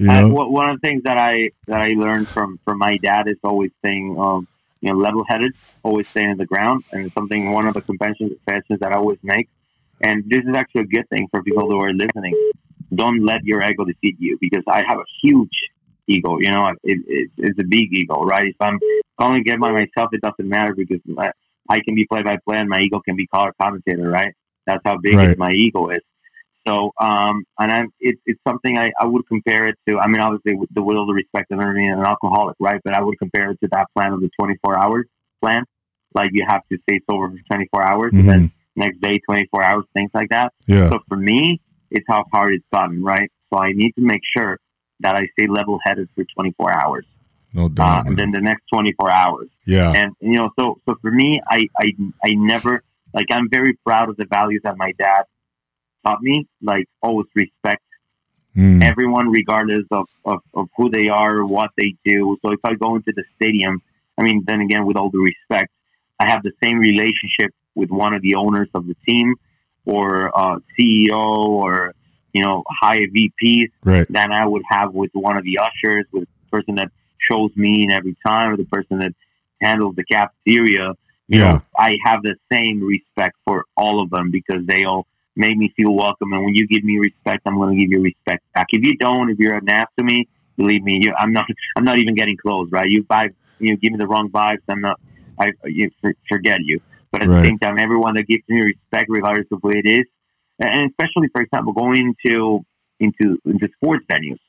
I, one one of the things that I that I learned from from my dad is always staying um, you know level headed, always staying in the ground, and something one of the conventions confessions that I always make. And this is actually a good thing for people who are listening. Don't let your ego defeat you because I have a huge ego. You know, it, it, it's a big ego, right? If I'm calling a by myself, it doesn't matter because I, I can be play by play and my ego can be color commentator, right? That's how big Right. my ego is. So, um, and I'm, it, it's something I, I would compare it to. I mean, obviously, with the will to respect and learning an alcoholic, right? But I would compare it to that plan of the 24 hours plan. Like you have to stay sober for 24 hours, and then next day 24 hours, things like that. yeah, So for me, it's how hard it's gotten, right? So I need to make sure that I stay level headed for 24 hours. No uh, and then the next 24 hours. yeah. And you know, so so for me, I I I never like I'm very proud of the values that my dad taught me. Like always respect Mm. everyone, regardless of, of of who they are, what they do. So if I go into the stadium, I mean, then again, with all the respect, I have the same relationship with one of the owners of the team, or uh, CEO, or you know, high VPs Right. than I would have with one of the ushers, with the person that shows me in every time, or the person that handles the cafeteria. You Yeah. know, I have the same respect for all of them because they all make me feel welcome. And when you give me respect, I'm going to give you respect back. If you don't, if you're an ass to me, believe me, you, I'm not. I'm not even getting close. Right? You vibe, you give me the wrong vibes. I'm not. I you for, forget you. But at Right. the same time, everyone that gives me respect, regardless of who it is, and especially, for example, going into into into sports venues,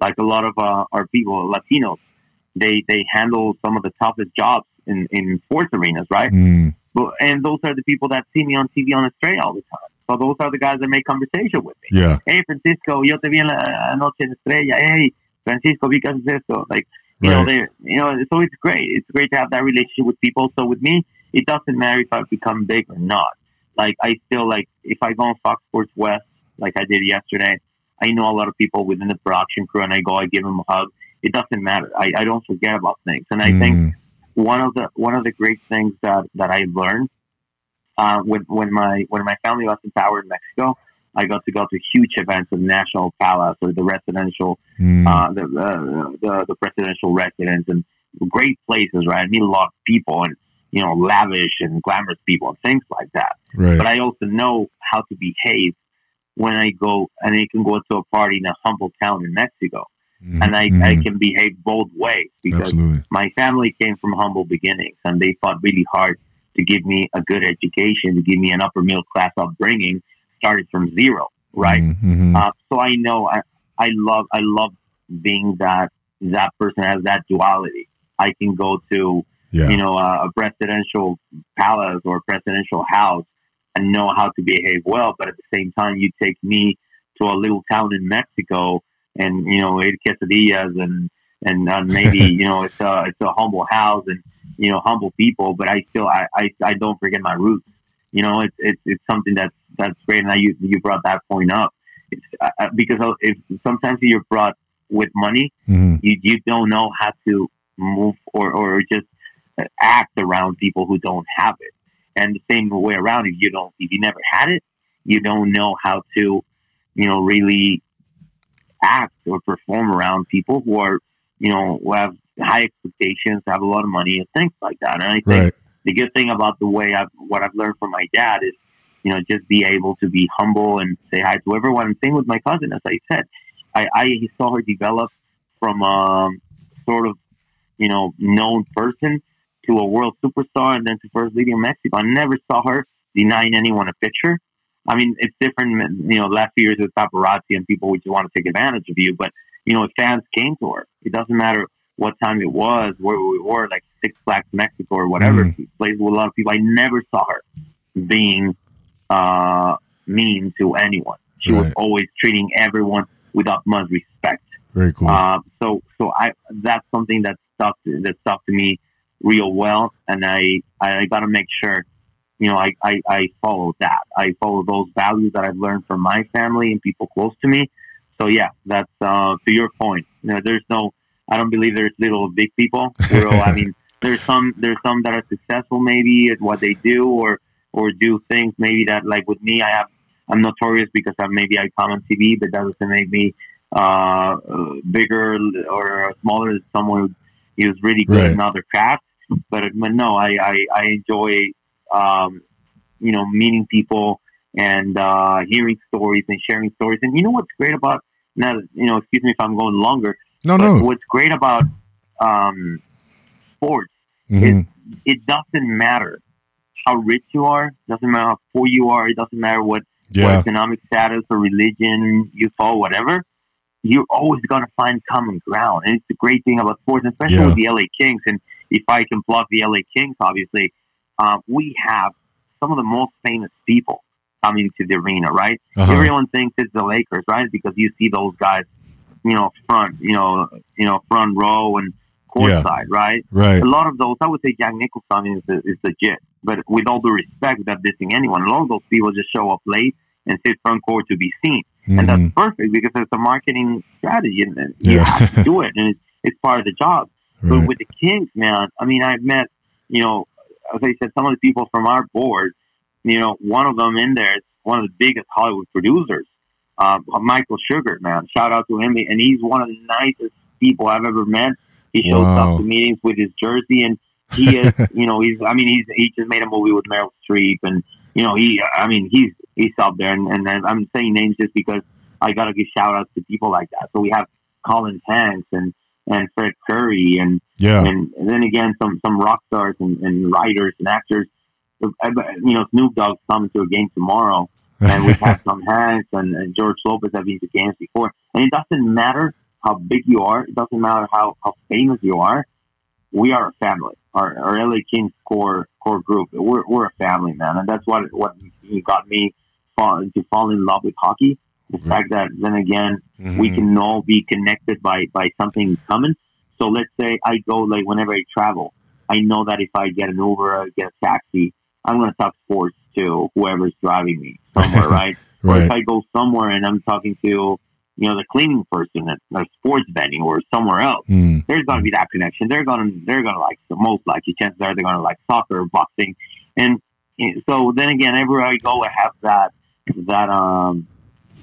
like a lot of uh, our people, Latinos, they they handle some of the toughest jobs in in sports arenas, right? Mm. But, and those are the people that see me on TV on the all the time. So those are the guys that make conversation with me. Yeah. Hey, Francisco, yo te vi en la noche en Estrella. Hey, Francisco, vi que haces esto. Like, you know, they, you know, so it's great. It's great to have that relationship with people. So with me, it doesn't matter if I become big or not. Like, I still like if I go on Fox Sports West, like I did yesterday. I know a lot of people within the production crew, and I go, I give them a hug. It doesn't matter. I, I don't forget about things, and I think Mm. one of the one of the great things that that I learned uh, when when my when my family was in power in Mexico, I got to go to huge events at National Palace or the residential Mm. uh, the, uh, the the presidential residence and great places, right? I meet a lot of people and you know lavish and glamorous people and things like that. right. But I also know how to behave when I go and I can go to a party in a humble town in Mexico, Mhm. and I, I Mhm. can behave both ways because Absolutely. my family came from humble beginnings and they fought really hard to give me a good education, to give me an upper middle class upbringing, started from zero, right? Mhm. Uh, so I know I, I love I love being that that person has that duality. I can go to yeah. you know a, a presidential palace or a presidential house and know how to behave well, but at the same time, you take me to a little town in Mexico and you know eat quesadillas and and uh, maybe you know it's a it's a humble house and you know humble people, but I still I I, I don't forget my roots. You know, it's it's it's something that's that's great, and I, you you brought that point up. It's uh, because if sometimes you're brought with money, Mhm. you you don't know how to move or or just act around people who don't have it. And the same way around, if you don't, if you never had it, you don't know how to, you know, really act or perform around people who are, you know, who have high expectations, have a lot of money, and things like that. And I think Right. the good thing about the way I've what I've learned from my dad is, you know, just be able to be humble and say hi to everyone. And same with my cousin, as I said, I, I saw her develop from um, sort of, you know, known person to a world superstar, and then to first lady of Mexico. I never saw her denying anyone a picture. I mean, it's different, you know, last few years with paparazzi and people who just want to take advantage of you. But, you know, if fans came to her, it doesn't matter what time it was, where we were, like Six Flags Mexico or whatever, She places with a lot of people. I never saw her being uh, mean to anyone. She was always treating everyone with utmost respect. Very cool. Uh, so, so I that's something that stuck to, that stuck to me real well, and I I got to make sure, you know, I, I I follow that. I follow those values that I've learned from my family and people close to me. So yeah, that's uh, to your point. You know, there's no, I don't believe there's little or big people. I mean, there's some there's some that are successful maybe at what they do or or do things maybe that like with me I have I'm notorious because I maybe I come on TV, but that doesn't make me uh, bigger or smaller than someone who is really good Right. at another craft. But, but no, I, I, I enjoy, um, you know, meeting people and uh, hearing stories and sharing stories. And you know what's great about now, you know, excuse me if I'm going longer, no, no. what's great about um, sports Mhm. it doesn't matter how rich you are, doesn't matter how poor you are, it doesn't matter what, what economic status or religion you follow, whatever. You're always going to find common ground. And it's the great thing about sports, especially Yeah. with the LA Kings. And if I can plug the LA Kings, obviously, uh, we have some of the most famous people coming to the arena, right? Uh-huh. Everyone thinks it's the Lakers, right? Because you see those guys, you know, front, you know, you know, front row and courtside, Yeah. right? Right. A lot of those, I would say Jack Nicholson is, is legit. But with all due respect, without dissing anyone, a lot of those people just show up late and sit front court to be seen. And that's Mhm. perfect because it's a marketing strategy and you Yeah. have to do it and it's, it's part of the job. But with the Kings, man, I mean, I've met, you know, as I said, some of the people from our board, you know, one of them in there is one of the biggest Hollywood producers, uh, Michael Sugar, man. Shout out to him. And he's one of the nicest people I've ever met. He shows Wow. up to meetings with his jersey and he is, you know, he's, I mean, he's, he just made a movie with Meryl Streep and, you know, he, I mean, he's, he's up there. And, and I'm saying names just because I got to give shout outs to people like that. So we have Colin Hanks and, and Fred Coury and, yeah. and, and then again some some rock stars and, and writers and actors. You know, Snoop Dogg's coming to a game tomorrow, and we've had Tom Hanks and, and George Lopez have been to games before. And it doesn't matter how big you are, it doesn't matter how, how famous you are. We are a family. Our, our LA Kings core core group, we're, we're a family, man, and that's what what got me fall, to fall in love with hockey. The Mhm. fact that then again we Mhm. can all be connected by by something coming. So let's say I go like whenever I travel, I know that if I get an Uber I get a taxi, I'm going to talk sports to whoever's driving me somewhere, right? Or if. I go somewhere and I'm talking to you know the cleaning person at a sports venue or somewhere else, Mm. there's going to be that connection. They're going to they're going to like the most likely chances are they're going to like soccer, or boxing, and and so then again, everywhere I go, I have that that um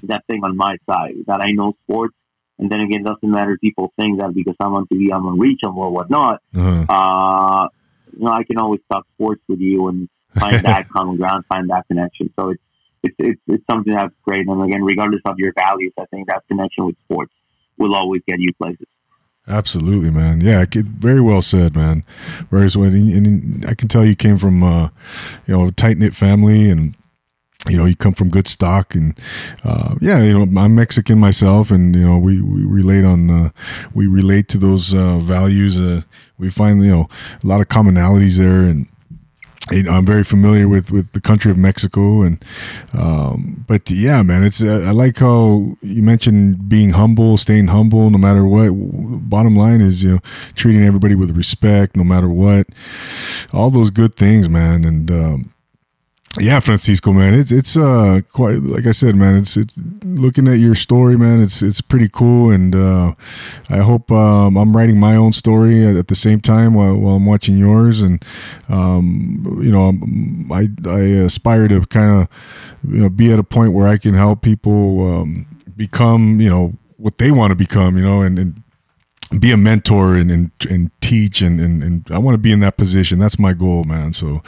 that thing on my side that I know sports. And then again, it doesn't matter if people think that because I'm on TV, I'm on unreachable or whatnot. Uh-huh. Uh, you know, I can always talk sports with you and find that common ground, find that connection. So it's, it's, it's, it's something that's great. And again, regardless of your values, I think that connection with sports will always get you places. Absolutely, man. Yeah, very well said, man. Whereas when and I can tell you came from uh, you know a tight knit family, and you know you come from good stock, and uh, yeah, you know I'm Mexican myself, and you know we, we relate on uh, we relate to those uh, values. Uh, we find you know a lot of commonalities there, and I'm very familiar with, with the country of Mexico, and um, but yeah, man, it's I like how you mentioned being humble, staying humble, no matter what. Bottom line is, you know, treating everybody with respect, no matter what. All those good things, man, and um, yeah, Francisco, man, it's it's uh quite like I said, man. It's it's looking at your story, man. It's it's pretty cool, and uh, I hope um, I'm writing my own story at, at the same time while, while I'm watching yours, and um, you know, I I aspire to kind of you know be at a point where I can help people um, become you know what they want to become, you know, and, and be a mentor and and, and teach and, and and I want to be in that position. That's my goal, man. So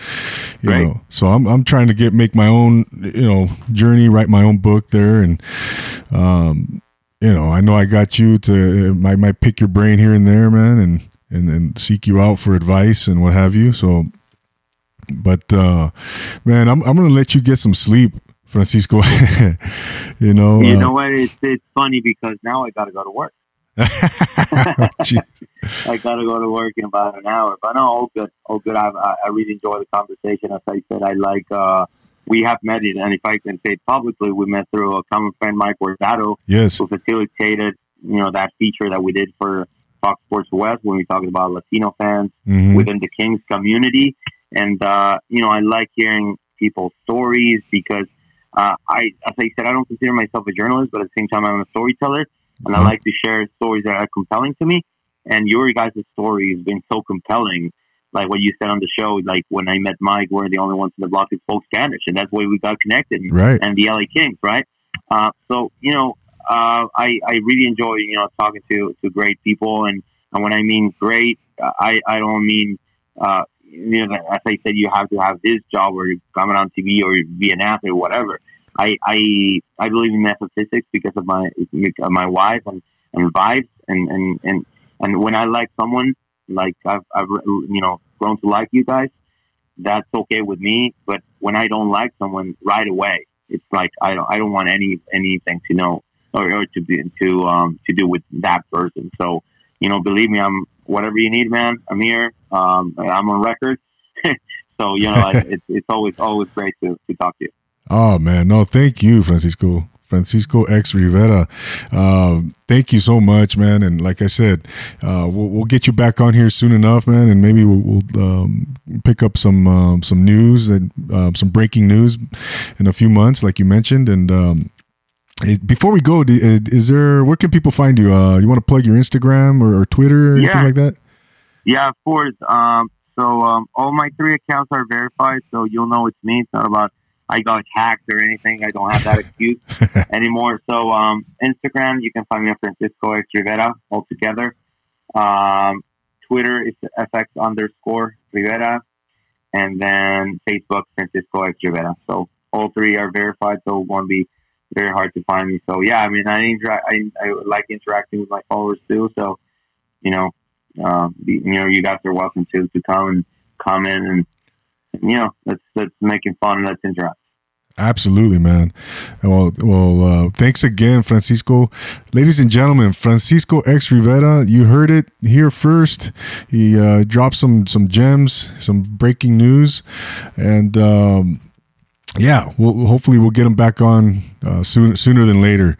you Right. know, so I'm I'm trying to get make my own you know journey, write my own book there, and um, you know, I know I got you to I might pick your brain here and there, man, and and and seek you out for advice and what have you. So, but uh, man, I'm I'm gonna let you get some sleep. Francisco, you know, You uh, know what? It's, it's funny because now I got to go to work. I got to go to work in about an hour. But no, all good, all good. I, I I really enjoy the conversation. As I said, I like. uh We have met it, and if I can say it publicly, we met through a common friend, Mike Guardado, yes, who facilitated, you know, that feature that we did for Fox Sports West when we talked about Latino fans Mhm. within the Kings community. And uh, you know, I like hearing people's stories because uh, I, as I said, I don't consider myself a journalist, but at the same time, I'm a storyteller, and I Mhm. like to share stories that are compelling to me. And your guys' story has been so compelling. Like what you said on the show, like when I met Mike, we're the only ones in the block who spoke Spanish, and that's why we got connected right. and the LA Kings, right? Uh, so you know, uh, I I really enjoy you know talking to to great people, and, and when I mean great, I I don't mean uh, you know as I said you have to have this job or you come on TV or be an athlete or whatever. I I I believe in metaphysics because of my my wife and and vibes and and and and when I like someone like I've I've you know grown to like you guys that's okay with me. But when I don't like someone right away, it's like I don't I don't want any anything to know or, or to be to um to do with that person. So you know, believe me, I'm whatever you need, man. I'm here. Um, I'm on record. so you know, I, it's it's always always great to to talk to you. Oh man, no, thank you, Francisco. Francisco X Rivera. Uh, thank you so much, man. And like I said, uh, we'll, we'll, get you back on here soon enough, man. And maybe we'll, we'll um, pick up some um, some news and uh, some breaking news in a few months, like you mentioned. And um, before we go, is there where can people find you? Uh, you want to plug your Instagram or, or Twitter or yeah. anything like that? Yeah, of course. Um, so um, all my three accounts are verified, so you'll know it's me. It's not about I got hacked or anything. I don't have that excuse anymore. So um, Instagram, you can find me at Francisco X Rivera altogether. Um, Twitter is FX underscore Rivera, and then Facebook Francisco X Rivera. So all three are verified, so it won't be very hard to find me. So yeah, I mean, I interact. I, I like interacting with my followers too. So you know, uh, you know, you guys are welcome to to come and comment and you know, let's let's make it fun and let's interact. Absolutely, man. Well, well, uh, thanks again, Francisco. Ladies and gentlemen, Francisco X Rivera, you heard it here first. He uh, dropped some some gems, some breaking news, and um, yeah, we'll, hopefully we'll get him back on uh, soon, sooner than later.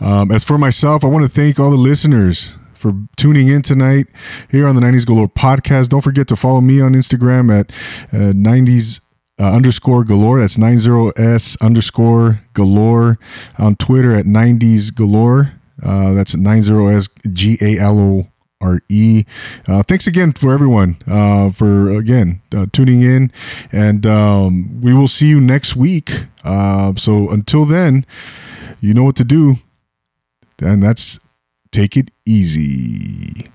Um, as for myself, I want to thank all the listeners for tuning in tonight here on the 90s Galore podcast. Don't forget to follow me on Instagram at uh, 90s uh, underscore galore. That's 90s underscore galore. On Twitter at 90s galore. Uh, that's 90s G A L O R E. Uh, thanks again for everyone uh, for again uh, tuning in, and um, we will see you next week. Uh, so until then, you know what to do, and that's take it easy.